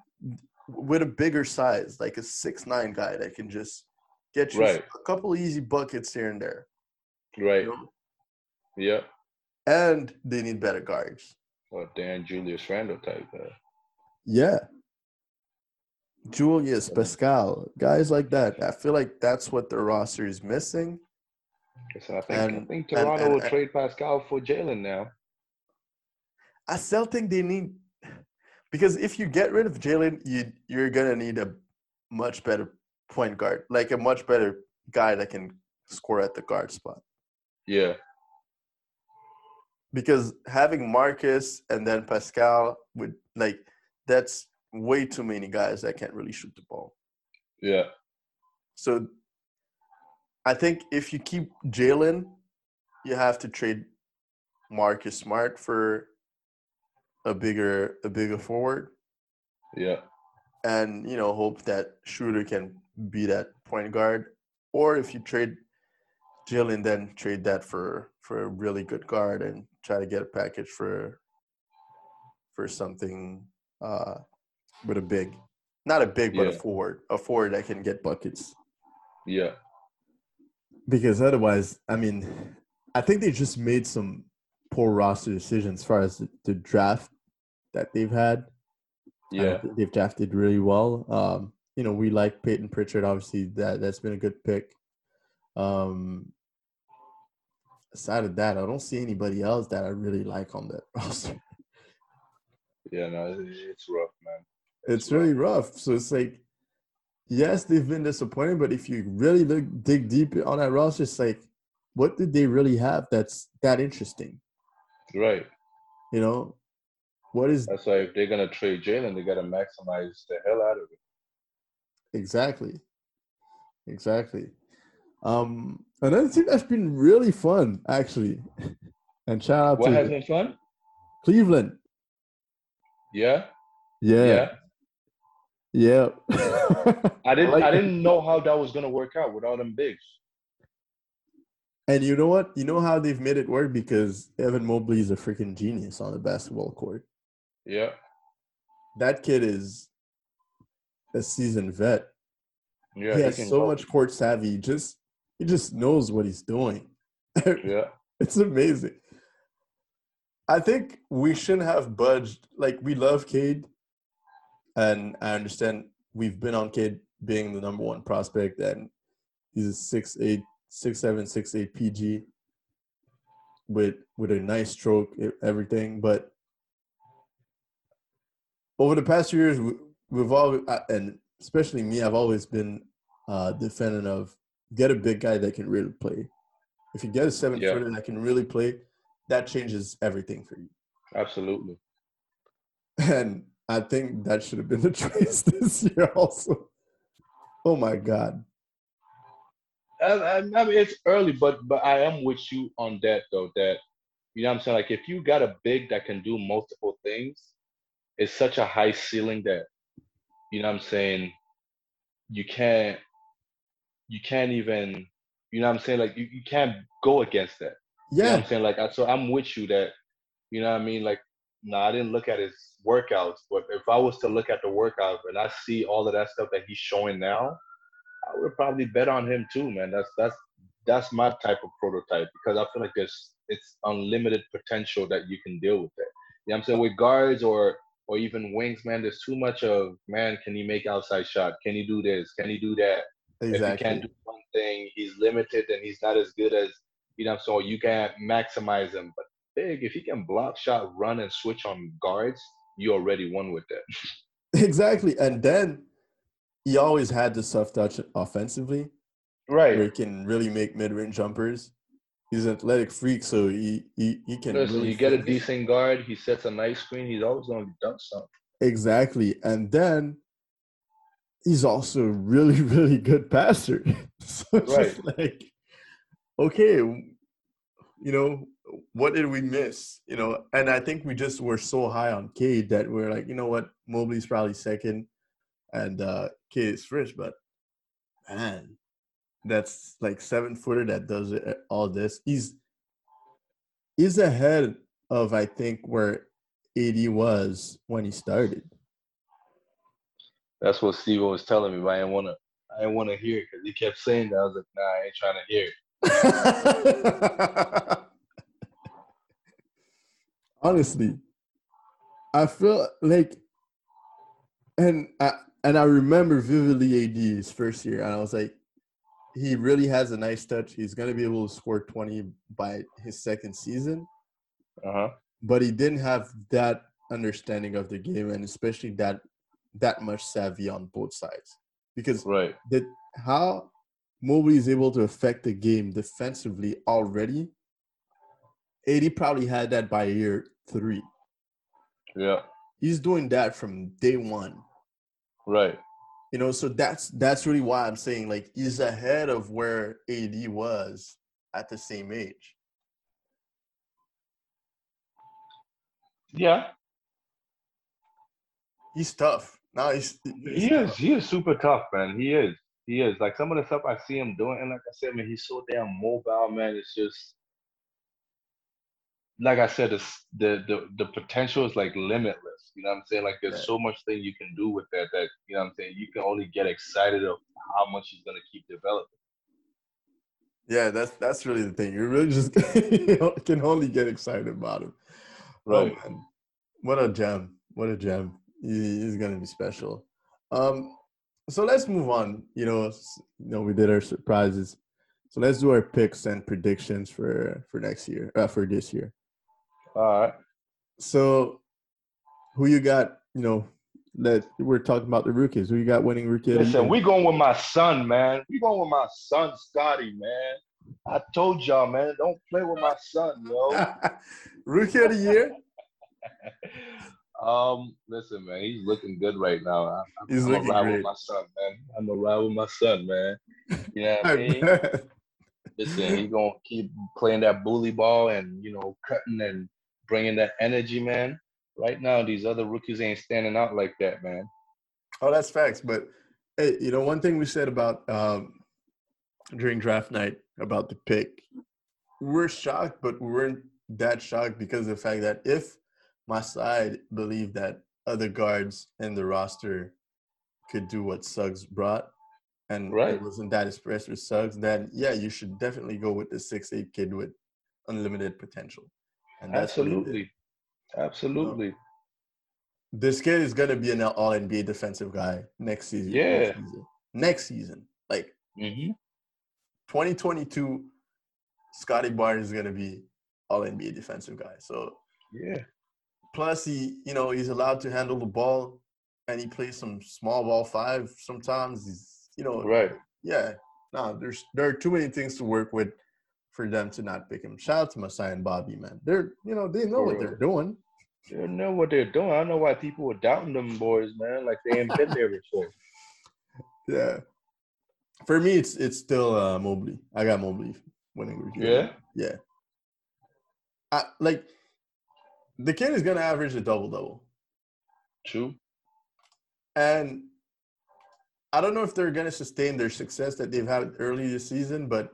Speaker 1: with a bigger size, like a six nine guy that can just get you
Speaker 2: Right.
Speaker 1: a couple easy buckets here and there.
Speaker 2: Right.
Speaker 1: you know?
Speaker 2: Yeah.
Speaker 1: And they need better guards.
Speaker 2: Or Dan Julius Randle type. Uh,
Speaker 1: Yeah. Julius, Pascal, guys like that. I feel like that's what the roster is missing.
Speaker 2: so I think I
Speaker 1: And-
Speaker 2: think
Speaker 1: and-
Speaker 2: Toronto
Speaker 1: and-
Speaker 2: will
Speaker 1: and-
Speaker 2: trade Pascal for Jalen now.
Speaker 1: I still think they need because if you get rid of Jalen, you you're gonna need a much better point guard, like a much better guy that can score at the guard spot.
Speaker 2: Yeah.
Speaker 1: Because having Marcus and then Pascal would like that's way too many guys that can't really shoot the ball.
Speaker 2: Yeah.
Speaker 1: So I think if you keep Jalen, you have to trade Marcus Smart for a bigger a bigger forward.
Speaker 2: Yeah.
Speaker 1: and you know hope that Schroeder can be that point guard, or if you trade Jalen, then trade that for for a really good guard and try to get a package for for something uh, with a big, not a big, but a
Speaker 2: Yeah.
Speaker 1: forward, a forward that can get buckets.
Speaker 2: Yeah.
Speaker 1: Because otherwise, I mean, I think they just made some poor roster decisions as far as the, the draft that they've had.
Speaker 2: Yeah.
Speaker 1: they've drafted really well. Um, you know, we like Payton Pritchard. Obviously, that that's been a good pick. Um, aside of that, I don't see anybody else that I really like on that roster.
Speaker 2: Yeah. No, it's rough, man.
Speaker 1: It's really rough. So it's like, yes, they've been disappointing, but if you really look dig deep on that roster, it's like, what did they really have that's that interesting?
Speaker 2: right.
Speaker 1: You know, what is
Speaker 2: That's why if they're gonna trade Jalen, they gotta maximize the hell out of it.
Speaker 1: Exactly. Exactly. Um, another thing that's been really fun, actually, and shout out
Speaker 2: What
Speaker 1: to
Speaker 2: has been fun?
Speaker 1: Cleveland.
Speaker 2: Yeah.
Speaker 1: Yeah. Yeah.
Speaker 2: I didn't.
Speaker 1: like
Speaker 2: I didn't know how that was gonna work out with all them bigs.
Speaker 1: and you know what? You know how they've made it work because Evan Mobley is a freaking genius on the basketball court.
Speaker 2: Yeah.
Speaker 1: That kid is a seasoned vet.
Speaker 2: Yeah.
Speaker 1: he has so much court savvy. Just he just knows what he's doing.
Speaker 2: Yeah.
Speaker 1: It's amazing. I think we shouldn't have budged. Like we love Cade, and I understand we've been on Cade being the number one prospect, and he's a six eight, six seven, six eight PG with with a nice stroke, everything. But over the past few years, we, we've all and especially me, I've always been uh, defendant of get a big guy that can really play. If you get a seven
Speaker 2: Yeah.
Speaker 1: footer that can really play, that changes everything for you.
Speaker 2: Absolutely.
Speaker 1: And I think that should have been the choice this year also. Oh my god.
Speaker 2: I, I, I mean, it's early, but but I am with you on that though. That you know what I'm saying. Like if you got a big that can do multiple things, it's such a high ceiling that you know what I'm saying. You can't you can't even you know what I'm saying. Like you, you can't go against that. You know
Speaker 1: Yeah,
Speaker 2: I'm saying? Like I, so I'm with you that you know what I mean. Like no, I didn't look at his workouts, but if I was to look at the workout and I see all of that stuff that he's showing now, I would probably bet on him too, man. That's that's that's my type of prototype because I feel like there's it's unlimited potential that you can deal with it. You know what I'm saying? With guards or or even wings, man, there's too much of man, can he make outside shot? Can he do this? Can he do that? If he
Speaker 1: exactly.
Speaker 2: can't do one thing, he's limited and he's not as good as you know. So you can't maximize him. But big, if he can block shot, run, and switch on guards, you already won with that.
Speaker 1: Exactly. And then he always had the soft touch offensively Right. where he can really make mid range jumpers. He's an athletic freak, so he he, he can
Speaker 2: Listen,
Speaker 1: really
Speaker 2: you get a decent guard, he sets a nice screen, he's always gonna dunk something.
Speaker 1: Exactly. And then he's also a really, really good passer. so it's just like, okay, you know, what did we miss? You know, and I think we just were so high on Cade that we're like, you know what, Mobley's probably second and uh Cade is first, but man, that's like seven footer that does it, all this. He's he's ahead of I think where AD was when he started.
Speaker 2: That's what Steve was telling me, but I didn't wanna I didn't wanna hear it because he kept saying that. I was like, nah, I ain't trying to hear it.
Speaker 1: Honestly, I feel like, and I and I remember vividly AD's first year, and I was like, he really has a nice touch. He's gonna be able to score twenty by his second season,
Speaker 2: Uh-huh.
Speaker 1: but he didn't have that understanding of the game, and especially that that much savvy on both sides, because
Speaker 2: Right.
Speaker 1: that how Mobley is able to affect the game defensively already. AD probably had that by year three.
Speaker 2: Yeah.
Speaker 1: He's doing that from day one.
Speaker 2: Right.
Speaker 1: You know, so that's that's really why I'm saying like he's ahead of where AD was at the same age.
Speaker 2: Yeah.
Speaker 1: He's tough. Now he's, he's
Speaker 2: He is.
Speaker 1: tough.
Speaker 2: He is super tough, man. He is. He is. Like some of the stuff I see him doing, and like I said, man, he's so damn mobile, man. It's just like I said, the the the potential is like limitless. You know what I'm saying? Like there's
Speaker 1: Yeah.
Speaker 2: so much thing you can do with that. That you know what I'm saying. You can only get excited of how much he's gonna keep developing.
Speaker 1: Yeah, that's that's really the thing. You really just you can only get excited about him.
Speaker 2: Right.
Speaker 1: Oh man, what a gem! What a gem! He's gonna be special. Um, so let's move on. You know, you know, we did our surprises. So let's do our picks and predictions for for next year, uh, for this year.
Speaker 2: All right.
Speaker 1: So, who you got? You know, that we're talking about the rookies. Who you got winning rookie?
Speaker 2: Listen, we going with my son, man. We going with my son, Scottie, man. I told y'all, man, don't play with my son, yo.
Speaker 1: rookie of the year.
Speaker 2: um, listen, man, he's looking good right now. I, I'm,
Speaker 1: He's
Speaker 2: I'm
Speaker 1: looking
Speaker 2: ride
Speaker 1: great.
Speaker 2: with my son, man. I'm gonna ride with my son, man. You know what I
Speaker 1: I
Speaker 2: mean?
Speaker 1: bet.
Speaker 2: Listen, he's gonna keep playing that bully ball and you know cutting and bringing that energy, man. Right now, these other rookies ain't standing out like that, man.
Speaker 1: Oh, that's facts. But hey, you know, one thing we said about um, during draft night about the pick, we're shocked, but we weren't that shocked because of the fact that if Masai believed that other guards in the roster could do what Suggs brought, and
Speaker 2: Right.
Speaker 1: it wasn't that expressed with Suggs, then yeah, you should definitely go with the six eight kid with unlimited potential. And.
Speaker 2: Absolutely, absolutely.
Speaker 1: This kid is gonna be an All NBA defensive guy next season.
Speaker 2: Yeah.
Speaker 1: Next season. Next season. Like
Speaker 2: hmm
Speaker 1: 2022, Scottie Barnes is gonna be All NBA defensive guy. So
Speaker 2: Yeah,
Speaker 1: plus he, you know, he's allowed to handle the ball, and he plays some small ball five sometimes. He's, you know,
Speaker 2: right.
Speaker 1: yeah. No, there's there are too many things to work with for them to not pick him. Shout out to Masai and Bobby, man. They're, you know, they know what they're doing.
Speaker 2: They know what they're doing. I don't know why people were doubting them boys, man. Like they ain't been there before.
Speaker 1: Yeah. For me, it's it's still uh, Mobley. I got Mobley winning.
Speaker 2: Yeah.
Speaker 1: Yeah. I, like the kid is gonna average a double double,
Speaker 2: True.
Speaker 1: and I don't know if they're gonna sustain their success that they've had early this season, but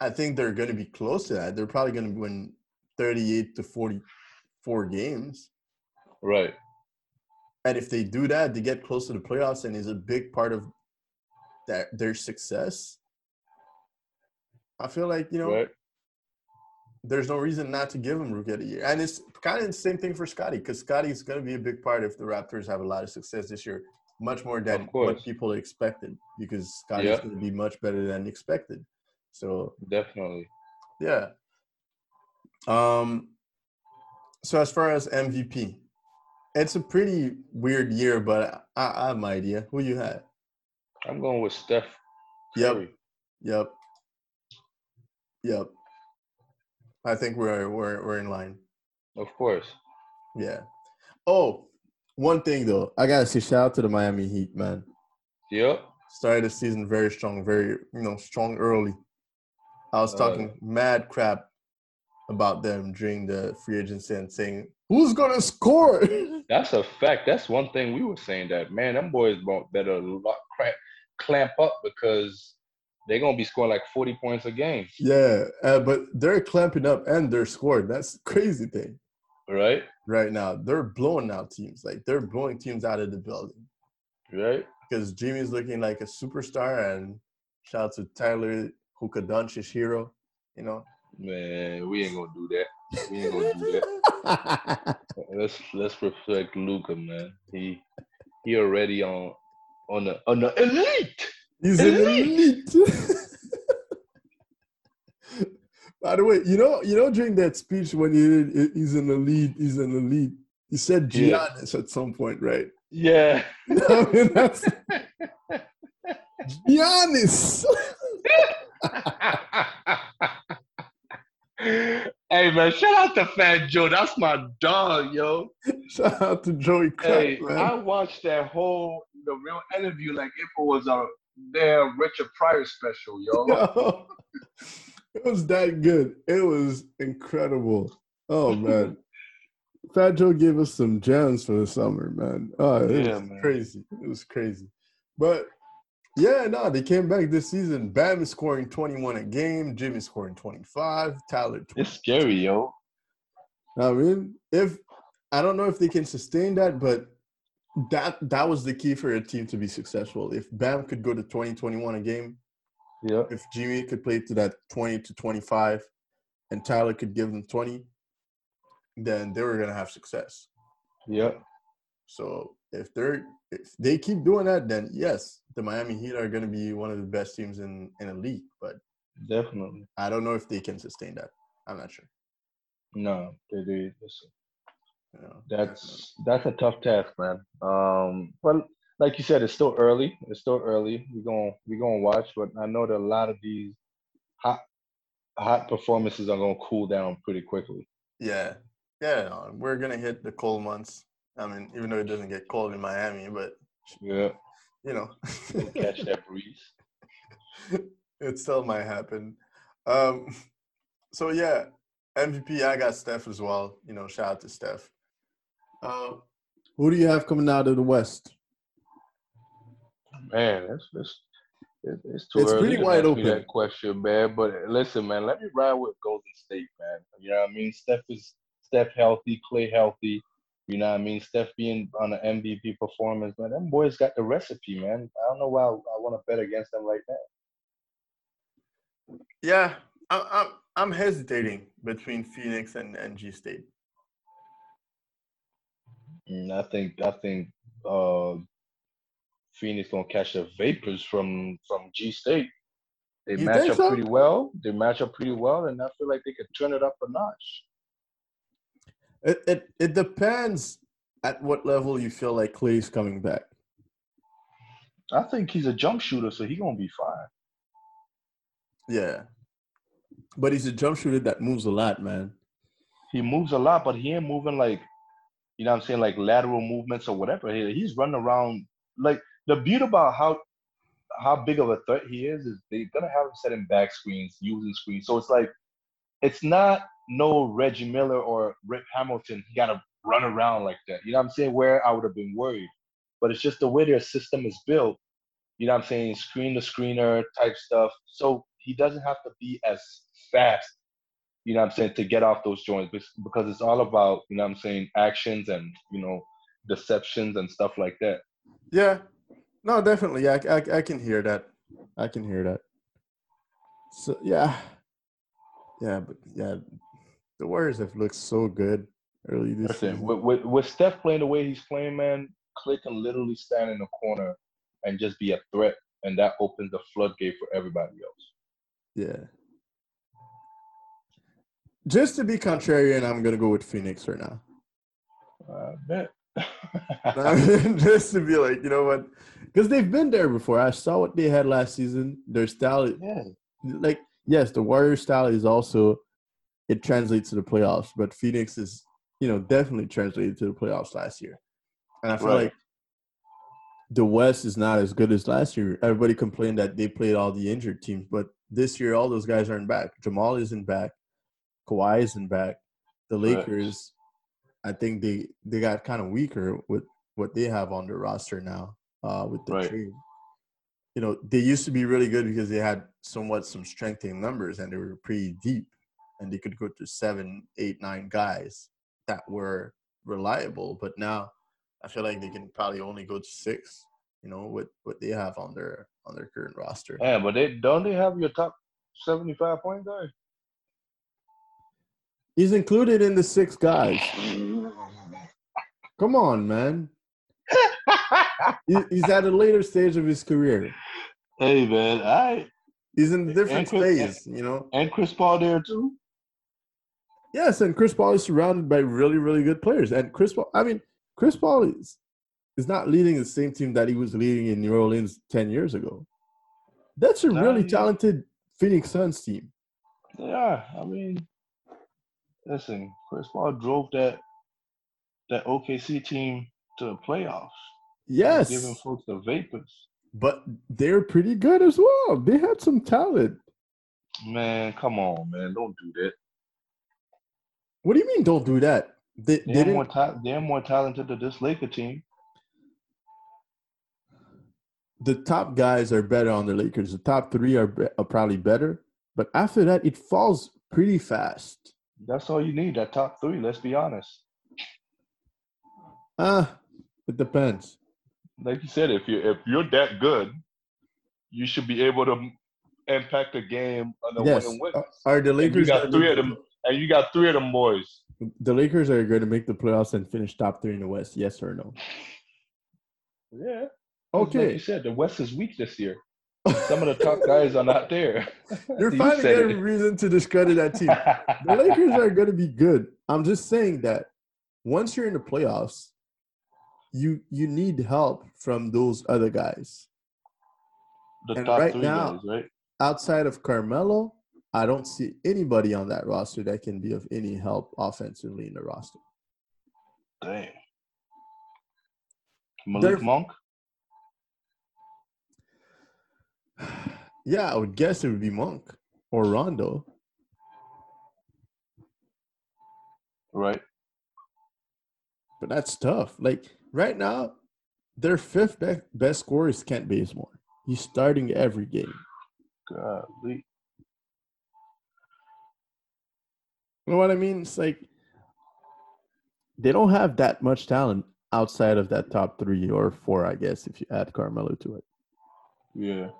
Speaker 1: I think they're gonna be close to that. They're probably gonna win thirty-eight to forty-four games,
Speaker 2: Right.
Speaker 1: and if they do that, they get close to the playoffs, and is a big part of that their success. I feel like you know
Speaker 2: Right.
Speaker 1: There's no reason not to give him rookie of the year. And it's kind of the same thing for Scottie because Scottie is going to be a big part if the Raptors have a lot of success this year, much more than what people expected because Scottie's
Speaker 2: Yeah.
Speaker 1: going to be much better than expected. So,
Speaker 2: Definitely.
Speaker 1: yeah. Um, so as far as MVP, it's a pretty weird year, but I, I have my idea. Who you had?
Speaker 2: I'm going with Steph.
Speaker 1: Yep.
Speaker 2: Curry.
Speaker 1: Yep. Yep. I think we're we're we're in line.
Speaker 2: Of course.
Speaker 1: Yeah. Oh, one thing though, I gotta say shout out to the Miami Heat, man.
Speaker 2: Yep.
Speaker 1: Started the season very strong, very you know strong early. I was
Speaker 2: Uh,
Speaker 1: talking mad crap about them during the free agency and saying who's gonna score.
Speaker 2: That's a fact. That's one thing we were saying that man, them boys better lock, cramp, clamp up because they're gonna be scoring like 40 points a game,
Speaker 1: yeah, uh, but they're clamping up and they're scoring. That's the crazy thing
Speaker 2: right?
Speaker 1: right now. They're blowing out teams, like they're blowing teams out of the building.
Speaker 2: Right?
Speaker 1: because Jimmy's looking like a superstar, and shout out to Tyler Hookah Doncic Herro. You know,
Speaker 2: Man, we ain't gonna do that. We ain't gonna do that. Let's let's respect Luka, man. He he already on on the on the elite.
Speaker 1: He's an elite. By the way, you know, you know, during that speech when he did, he's an elite, he's an elite. He said
Speaker 2: Yeah.
Speaker 1: Giannis at some point, right?
Speaker 2: Yeah.
Speaker 1: I mean, that's Giannis.
Speaker 2: hey man, shout out to Fat Joe. That's my dog, yo.
Speaker 1: Shout out to Joey Crack,
Speaker 2: Hey,
Speaker 1: man.
Speaker 2: I watched that whole the real interview like if it was a damn Richard Pryor special, yo.
Speaker 1: Yo, it was that good. It was incredible. Oh man. Fat Joe gave us some gems for the summer, man. Oh, it
Speaker 2: Yeah,
Speaker 1: was
Speaker 2: man.
Speaker 1: crazy. It was crazy. But yeah, no, they came back this season. Bam is scoring 21 a game. Jimmy scoring 25. Tyler 20.
Speaker 2: It's scary, yo.
Speaker 1: I mean, if I don't know if they can sustain that, but that that was the key for a team to be successful. If Bam could go to 20, 21 a game,
Speaker 2: Yeah.
Speaker 1: if Jimmy could play to that 20 to 25 and Tyler could give them 20, then they were going to have success.
Speaker 2: Yeah.
Speaker 1: So if they're if they keep doing that, then yes, the Miami Heat are going to be one of the best teams in in the league. But
Speaker 2: Definitely.
Speaker 1: I don't know if they can sustain that. I'm not sure.
Speaker 2: No, they do. Listen, That's that's a tough task, man. Um, but like you said, it's still early. It's still early. We're gonna we're gonna watch, but I know that a lot of these hot hot performances are gonna cool down pretty quickly.
Speaker 1: yeah, yeah. we're gonna hit the cold months. I mean, even though it doesn't get cold in Miami, but
Speaker 2: Yeah,
Speaker 1: you know,
Speaker 2: catch that breeze.
Speaker 1: it still might happen. Um, so yeah, MVP. I got Steph as well. You know, shout out to Steph. Uh, who do you have coming out of the West?
Speaker 2: Man, it's it's it's too
Speaker 1: It's
Speaker 2: early
Speaker 1: pretty
Speaker 2: to
Speaker 1: wide
Speaker 2: ask me
Speaker 1: open.
Speaker 2: that question, man. But listen, man, let me ride with Golden State, man. You know what I mean? Steph is Steph healthy, Clay healthy. You know what I mean? Steph being on an MVP performance, man. Them boys got the recipe, man. I don't know why I, I want to bet against them like that.
Speaker 1: Yeah, I, I'm I'm hesitating between Phoenix and, and G State.
Speaker 2: And I think I think uh, Phoenix gonna catch the vapors from from G State. They
Speaker 1: You
Speaker 2: match up
Speaker 1: so?
Speaker 2: pretty well. They match up pretty well, and I feel like they could turn it up a notch.
Speaker 1: It it it depends at what level you feel like Clay's coming back.
Speaker 2: I think he's a jump shooter, so he gonna be fine.
Speaker 1: Yeah, but he's a jump shooter that moves a lot, man.
Speaker 2: he moves a lot, but he ain't moving like, you know, what I'm saying like lateral movements or whatever. He, he's running around like the beauty about how how big of a threat he is is they're gonna have him setting back screens, using screens. So it's like it's not no Reggie Miller or Rip Hamilton. He gotta run around like that. You know what I'm saying? Where I would have been worried. But it's just the way their system is built. You know what I'm saying? Screen to screener type stuff. So he doesn't have to be as fast, you know what I'm saying, to get off those joints because it's all about, you know what I'm saying, actions and, you know, deceptions and stuff like that.
Speaker 1: Yeah. No, definitely. I, I, I can hear that. I can hear that. So, yeah. Yeah, but yeah, the Warriors have looked so good early this
Speaker 2: season. With, with, with Steph playing the way he's playing, man, Klay can literally stand in the corner and just be a threat, and that opens the floodgate for everybody else.
Speaker 1: Yeah. Just to be contrarian, I'm gonna go with Phoenix right now.
Speaker 2: I uh, bet.
Speaker 1: just to be like, you know what? Because they've been there before. I saw what they had last season. Their style, yeah. like yes, the Warrior style is also it translates to the playoffs, but Phoenix is you know definitely translated to the playoffs last year, and I feel right. like the West is not as good as last year. Everybody complained that they played all the injured teams, but this year all those guys aren't back. Jamal isn't back. Kawhi isn't back. The Lakers, right. I think they they got kind of weaker with what they have on their roster now uh, with the right. trade. You know, they used to be really good because they had somewhat some strength in numbers and they were pretty deep, and they could go to seven, eight, nine guys that were reliable. But now I feel like they can probably only go to six. You know, with what they have on their on their current roster.
Speaker 2: Yeah, but they don't they have your top seventy five point guy?
Speaker 1: He's included in the six guys. Come on, man. He's at a later stage of his career.
Speaker 2: Hey, man, I.
Speaker 1: He's in a different Chris, phase, you know.
Speaker 2: And Chris Paul there too.
Speaker 1: Yes, and Chris Paul is surrounded by really, really good players. And Chris Paul, I mean, Chris Paul is is not leading the same team that he was leading in New Orleans ten years ago. That's a really talented Phoenix Suns team.
Speaker 2: Yeah, I mean, listen, Chris Paul drove that that OKC team to the playoffs.
Speaker 1: Yes,
Speaker 2: giving folks the vapors.
Speaker 1: But they're pretty good as well. They had some talent.
Speaker 2: Man, come on, man! Don't do that.
Speaker 1: What do you mean? Don't do that?
Speaker 2: They, they're, they more ta- they're more talented than this Laker team.
Speaker 1: The top guys are better on the Lakers. The top three are, are probably better, but after that, it falls pretty fast.
Speaker 2: That's all you need. That top three. Let's be honest.
Speaker 1: Ah, uh, it depends.
Speaker 2: Like you said, if you if you're that good, you should be able to impact the game on the yes. winning win.
Speaker 1: Are the Lakers?
Speaker 2: And you got three of them, and you got three of them boys.
Speaker 1: The Lakers are going to make the playoffs and finish top three in the West. Yes or no?
Speaker 2: Yeah.
Speaker 1: Okay.
Speaker 2: Like you said the West is weak this year. Some of the top guys are not there.
Speaker 1: You're finding every reason to discredit that team. the Lakers are going to be good. I'm just saying that once you're in the playoffs, you you need help from those other guys.
Speaker 2: The and right now, guys, right?
Speaker 1: outside of Carmelo, I don't see anybody on that roster that can be of any help offensively in the roster.
Speaker 2: Dang. Malik They're, Monk?
Speaker 1: Yeah, I would guess it would be Monk or Rondo.
Speaker 2: Right.
Speaker 1: But that's tough. Like right now, their fifth best scorer is Kent Bazemore. He's starting every game.
Speaker 2: Golly.
Speaker 1: You know what I mean? It's like they don't have that much talent outside of that top three or four, I guess, if you add Carmelo to it.
Speaker 2: Yeah.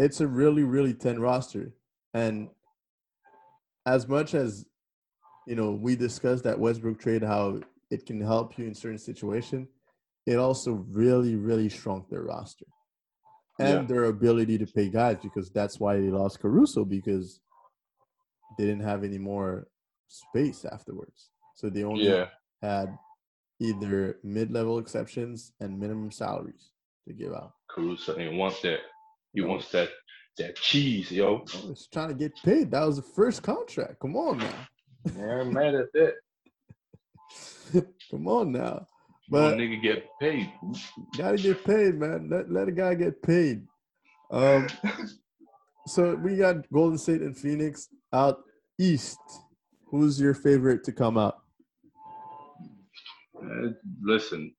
Speaker 1: It's a really, really thin roster. And as much as you know, we discussed that Westbrook trade, how it can help you in certain situation, it also really, really shrunk their roster and yeah. their ability to pay guys because that's why they lost Caruso because they didn't have any more space afterwards. So they only yeah. had either mid-level exceptions and minimum salaries to give out.
Speaker 2: Caruso he wants that. He no. wants that That cheese, yo.
Speaker 1: I was trying to get paid. That was the first contract. Come on now.
Speaker 2: Yeah, I'm mad at that.
Speaker 1: Come on now.
Speaker 2: But
Speaker 1: But
Speaker 2: nigga get paid.
Speaker 1: gotta get paid, man. Let let a guy get paid. Um so we got Golden State and Phoenix out east. Who's your favorite to come out?
Speaker 2: Uh, listen,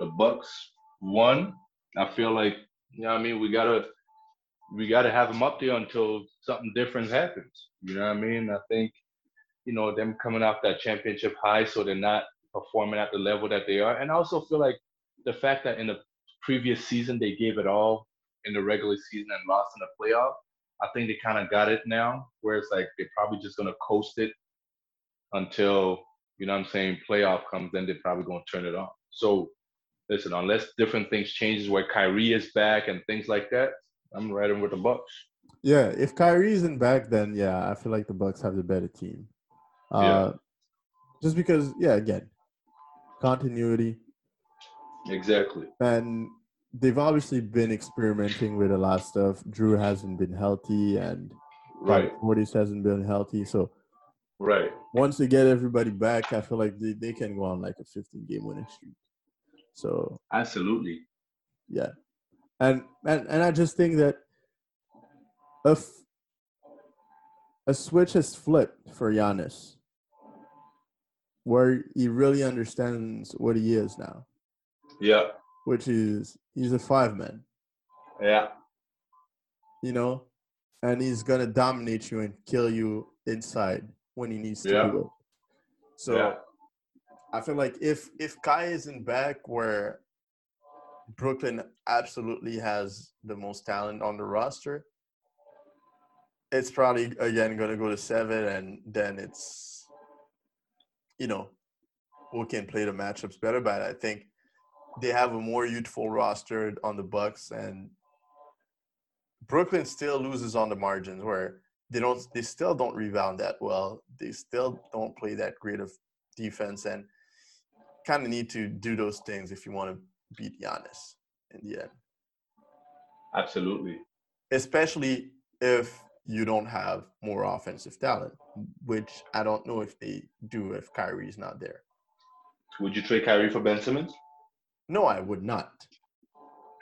Speaker 2: the Bucks won. I feel like you know what I mean. We gotta we gotta have them up there until something different happens. You know what I mean? I think you know them coming off that championship high, so they're not performing at the level that they are. And I also feel like the fact that in the previous season they gave it all in the regular season and lost in the playoff. I think they kind of got it now, where it's like they're probably just gonna coast it until you know what I'm saying playoff comes, then they're probably gonna turn it on. So listen, unless different things changes where Kyrie is back and things like that, I'm riding with the Bucks.
Speaker 1: Yeah, if Kyrie isn't back, then yeah, I feel like the Bucks have the better team. Uh,
Speaker 2: Yeah.
Speaker 1: Just because, yeah, again, continuity,
Speaker 2: Exactly.
Speaker 1: and they've obviously been experimenting with a lot of stuff. Drew hasn't been healthy, and
Speaker 2: Right.
Speaker 1: Portis hasn't been healthy. So
Speaker 2: Right.
Speaker 1: once they get everybody back, I feel like they, they can go on like a 15 game winning streak. So
Speaker 2: Absolutely.
Speaker 1: yeah, and and and I just think that if a switch has flipped for Giannis, where he really understands what he is now,
Speaker 2: Yeah.
Speaker 1: which is he's a five man,
Speaker 2: Yeah.
Speaker 1: you know, and he's gonna dominate you and kill you inside when he needs to
Speaker 2: Yeah.
Speaker 1: do it. So
Speaker 2: Yeah.
Speaker 1: I feel like if if Kai isn't back, where Brooklyn absolutely has the most talent on the roster, it's probably again going to go to seven, and then it's you know who can play the matchups better. But I think they have a more youthful roster on the Bucks, and Brooklyn still loses on the margins where they don't they still don't rebound that well. They still don't play that great of defense and kind of need to do those things if you want to beat Giannis in the end.
Speaker 2: Absolutely.
Speaker 1: Especially if you don't have more offensive talent, which I don't know if they do if Kyrie's not there.
Speaker 2: Would you trade Kyrie for Ben Simmons?
Speaker 1: No, I would not.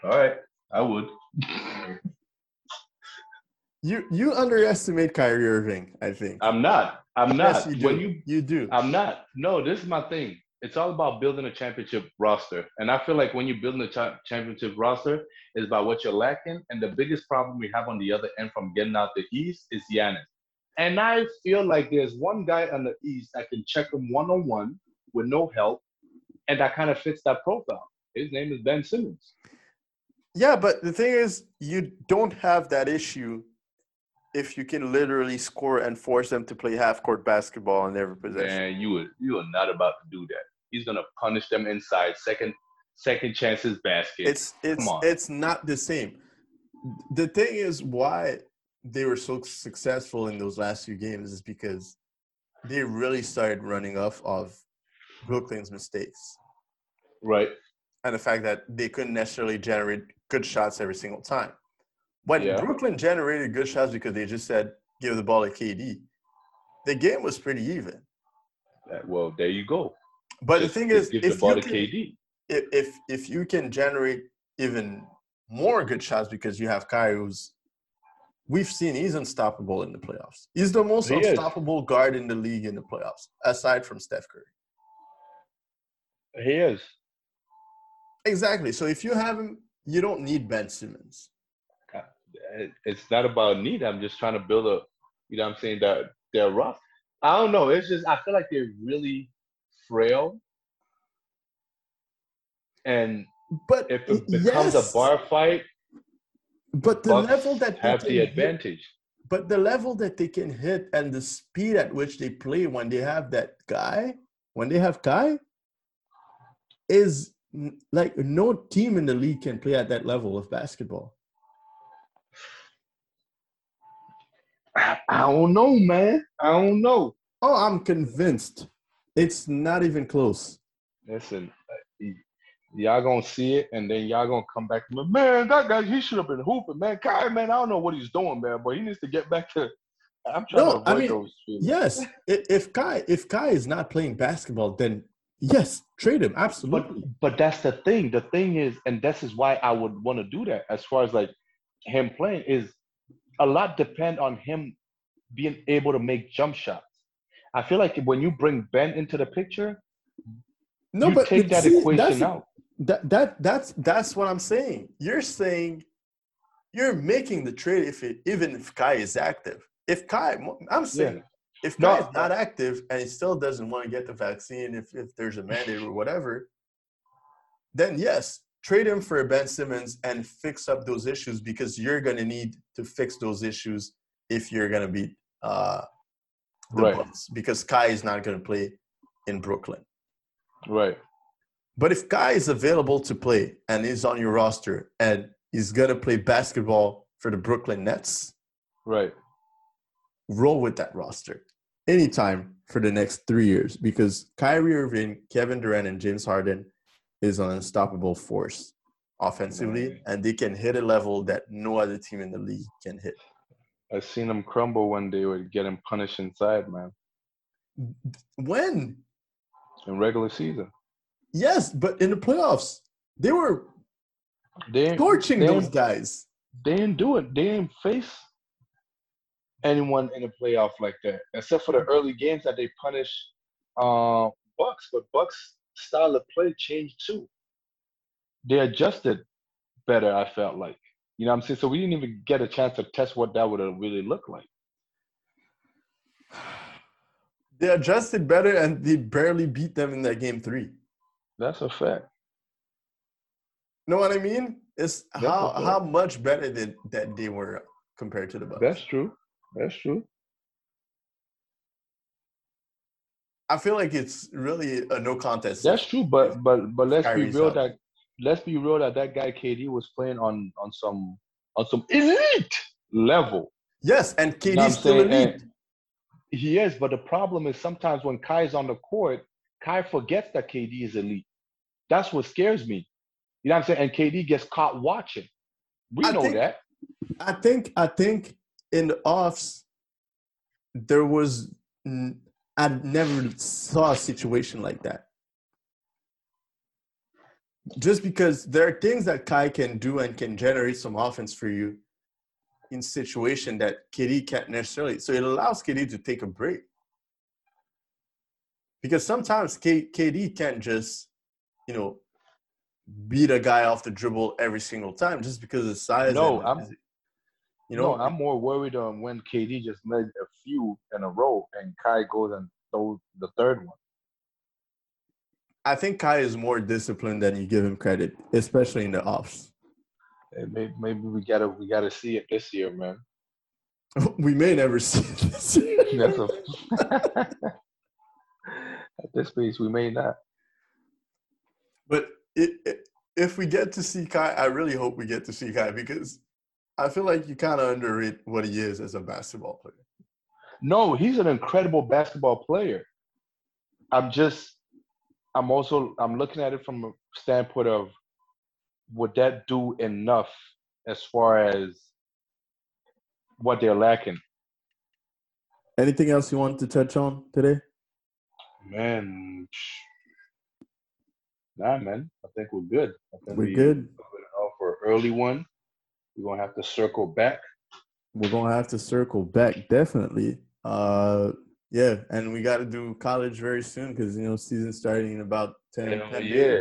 Speaker 2: All right. I would.
Speaker 1: You you underestimate Kyrie Irving, I think.
Speaker 2: I'm not. I'm not.
Speaker 1: Yes, you do.
Speaker 2: when you
Speaker 1: you do.
Speaker 2: I'm not. No, this is my thing. It's all about building a championship roster. And I feel like when you're building a cha- championship roster, it's about what you're lacking. And the biggest problem we have on the other end from getting out the East is Giannis. And I feel like there's one guy on the East that can check him one on one with no help. And that kind of fits that profile. His name is Ben Simmons.
Speaker 1: Yeah, but the thing is, you don't have that issue if you can literally score and force them to play half court basketball in every possession.
Speaker 2: Man, you are you are not about to do that. He's gonna punish them inside second second chances basket.
Speaker 1: It's it's it's not the same. The thing is why they were so successful in those last few games is because they really started running off of Brooklyn's mistakes
Speaker 2: right.
Speaker 1: and the fact that they couldn't necessarily generate good shots every single time. But
Speaker 2: Yeah.
Speaker 1: Brooklyn generated good shots because they just said give the ball to KD, the game was pretty even.
Speaker 2: Well, there you go.
Speaker 1: But
Speaker 2: Just-
Speaker 1: the thing is, if you can, if if if you can generate even more good shots because you have Kyrie, who's we've seen he's unstoppable in the playoffs. He's the most
Speaker 2: He is.
Speaker 1: unstoppable guard in the league in the playoffs, aside from Steph Curry.
Speaker 2: He is.
Speaker 1: Exactly. So if you have him, you don't need Ben Simmons.
Speaker 2: Eh, it's not about need. I'm just trying to build a, you know what I'm saying, that they're rough. I don't know. It's just, I feel like they're really frail. And
Speaker 1: But
Speaker 2: if it becomes
Speaker 1: yes,
Speaker 2: a bar fight,
Speaker 1: but the
Speaker 2: Bucks
Speaker 1: level that they
Speaker 2: have
Speaker 1: can
Speaker 2: the
Speaker 1: hit-
Speaker 2: advantage.
Speaker 1: but the level that they can hit and the speed at which they play when they have that guy, when they have Kai, is like no team in the league can play at that level of basketball.
Speaker 2: I, I don't know, man. I don't know.
Speaker 1: Oh, I'm convinced. It's not even close.
Speaker 2: Listen, uh, y'all gonna see it, and then y'all gonna come back. to me, Man, that guy he should have been hooping, man. Kai, man, I don't know what he's doing, man, but he needs to get back to. I'm trying
Speaker 1: No,
Speaker 2: to avoid
Speaker 1: I mean,
Speaker 2: those feelings.
Speaker 1: Yes, if Kai if Kai is not playing basketball, then yes, trade him
Speaker 2: But
Speaker 1: absolutely.
Speaker 2: but that's the thing. The thing is, and this is why I would want to do that. As far as like him playing, is a lot depend on him being able to make jump shots. I feel like when you bring Ben into the picture,
Speaker 1: no,
Speaker 2: you
Speaker 1: but
Speaker 2: take that
Speaker 1: see,
Speaker 2: equation
Speaker 1: that's,
Speaker 2: out.
Speaker 1: That that that's that's what I'm saying. You're saying you're making the trade if it even if Kai is active. If Kai, I'm saying if
Speaker 2: No,
Speaker 1: Kai is not active and he still doesn't want to get the vaccine, if if there's a mandate or whatever, then yes, trade him for Ben Simmons and fix up those issues because you're gonna need to fix those issues if you're gonna beat uh, the
Speaker 2: Right.
Speaker 1: Bucks because Kai is not gonna play in Brooklyn.
Speaker 2: Right.
Speaker 1: But if Kai is available to play and is on your roster and he's gonna play basketball for the Brooklyn Nets,
Speaker 2: Right.
Speaker 1: roll with that roster anytime for the next three years because Kyrie Irving, Kevin Durant, and James Harden is an unstoppable force offensively, and they can hit a level that no other team in the league can hit.
Speaker 2: I seen them crumble when they were getting punished inside, man,
Speaker 1: When?
Speaker 2: in regular season.
Speaker 1: Yes, but in the playoffs, they were
Speaker 2: They
Speaker 1: torching
Speaker 2: they
Speaker 1: those guys.
Speaker 2: They didn't do it. They didn't face anyone in the playoff like that, except for the early games that they punished uh, Bucks. But Bucks' style of play changed too. They adjusted better. I felt like, you know, what I'm saying. So we didn't even get a chance to test what that would have really looked like.
Speaker 1: They adjusted better, and they barely beat them in that game three.
Speaker 2: That's a fact.
Speaker 1: Know what I mean? It's
Speaker 2: That's
Speaker 1: how how much better did that they were compared to the Bucks.
Speaker 2: That's true. That's true.
Speaker 1: I feel like it's really a no contest.
Speaker 2: That's true. But but but let's
Speaker 1: Kyrie's
Speaker 2: be real
Speaker 1: out.
Speaker 2: that let's be real that that guy KD was playing on on some on some elite level.
Speaker 1: Yes, and
Speaker 2: You know
Speaker 1: KD's still elite.
Speaker 2: And he is, but the problem is sometimes when Kai's on the court, Kai forgets that KD is elite. That's what scares me. You know what I'm saying? And KD gets caught watching. We
Speaker 1: I
Speaker 2: know
Speaker 1: think-
Speaker 2: that.
Speaker 1: I think I think in the offs there was I never saw a situation like that. Just because there are things that Kai can do and can generate some offense for you in situation that KD can't necessarily. So it allows KD to take a break. Because sometimes K- KD can't just, you know, beat a guy off the dribble every single time just because of size.
Speaker 2: No, I'm-
Speaker 1: you know,
Speaker 2: no, I'm more worried on when KD just made a few in a row and Kai goes and throws the third one.
Speaker 1: I think Kai is more disciplined than you give him credit, especially in the offs.
Speaker 2: Maybe, maybe we gotta we gotta see it this year, man.
Speaker 1: we may never see it this year.
Speaker 2: At this pace we may not.
Speaker 1: But it, it, if we get to see Kai, I really hope we get to see Kai because I feel like you kind of underrate what he is as a basketball player.
Speaker 2: No, he's an incredible basketball player. I'm just, I'm also, I'm looking at it from a standpoint of, would that do enough as far as what they're lacking?
Speaker 1: Anything else you want to touch on today?
Speaker 2: Man, nah, man. I think we're good. I think
Speaker 1: We're
Speaker 2: we-
Speaker 1: good.
Speaker 2: for early one. We're gonna have to circle back.
Speaker 1: We're gonna have to circle back definitely. Uh, yeah, and we got to do college very soon because you know season starting in about 10,
Speaker 2: Hell
Speaker 1: 10
Speaker 2: yeah.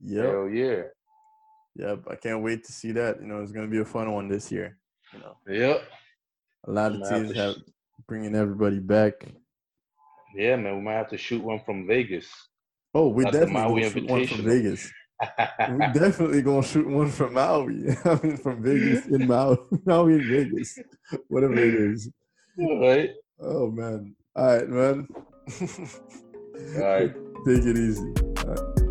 Speaker 1: Yep.
Speaker 2: hell yeah,
Speaker 1: Yep. I can't wait to see that. You know, it's gonna be a fun one this year. You know,
Speaker 2: yep,
Speaker 1: a lot of teams have
Speaker 2: sh-
Speaker 1: bringing everybody back.
Speaker 2: yeah, man. We might have to shoot one from Vegas.
Speaker 1: Oh, we
Speaker 2: Not
Speaker 1: definitely gonna shoot one from Vegas. We definitely gonna shoot one from Maui. I mean, from Vegas in Maui, Maui in Vegas, whatever it is.
Speaker 2: All right,
Speaker 1: Oh man. All right, man.
Speaker 2: All right.
Speaker 1: Take it easy.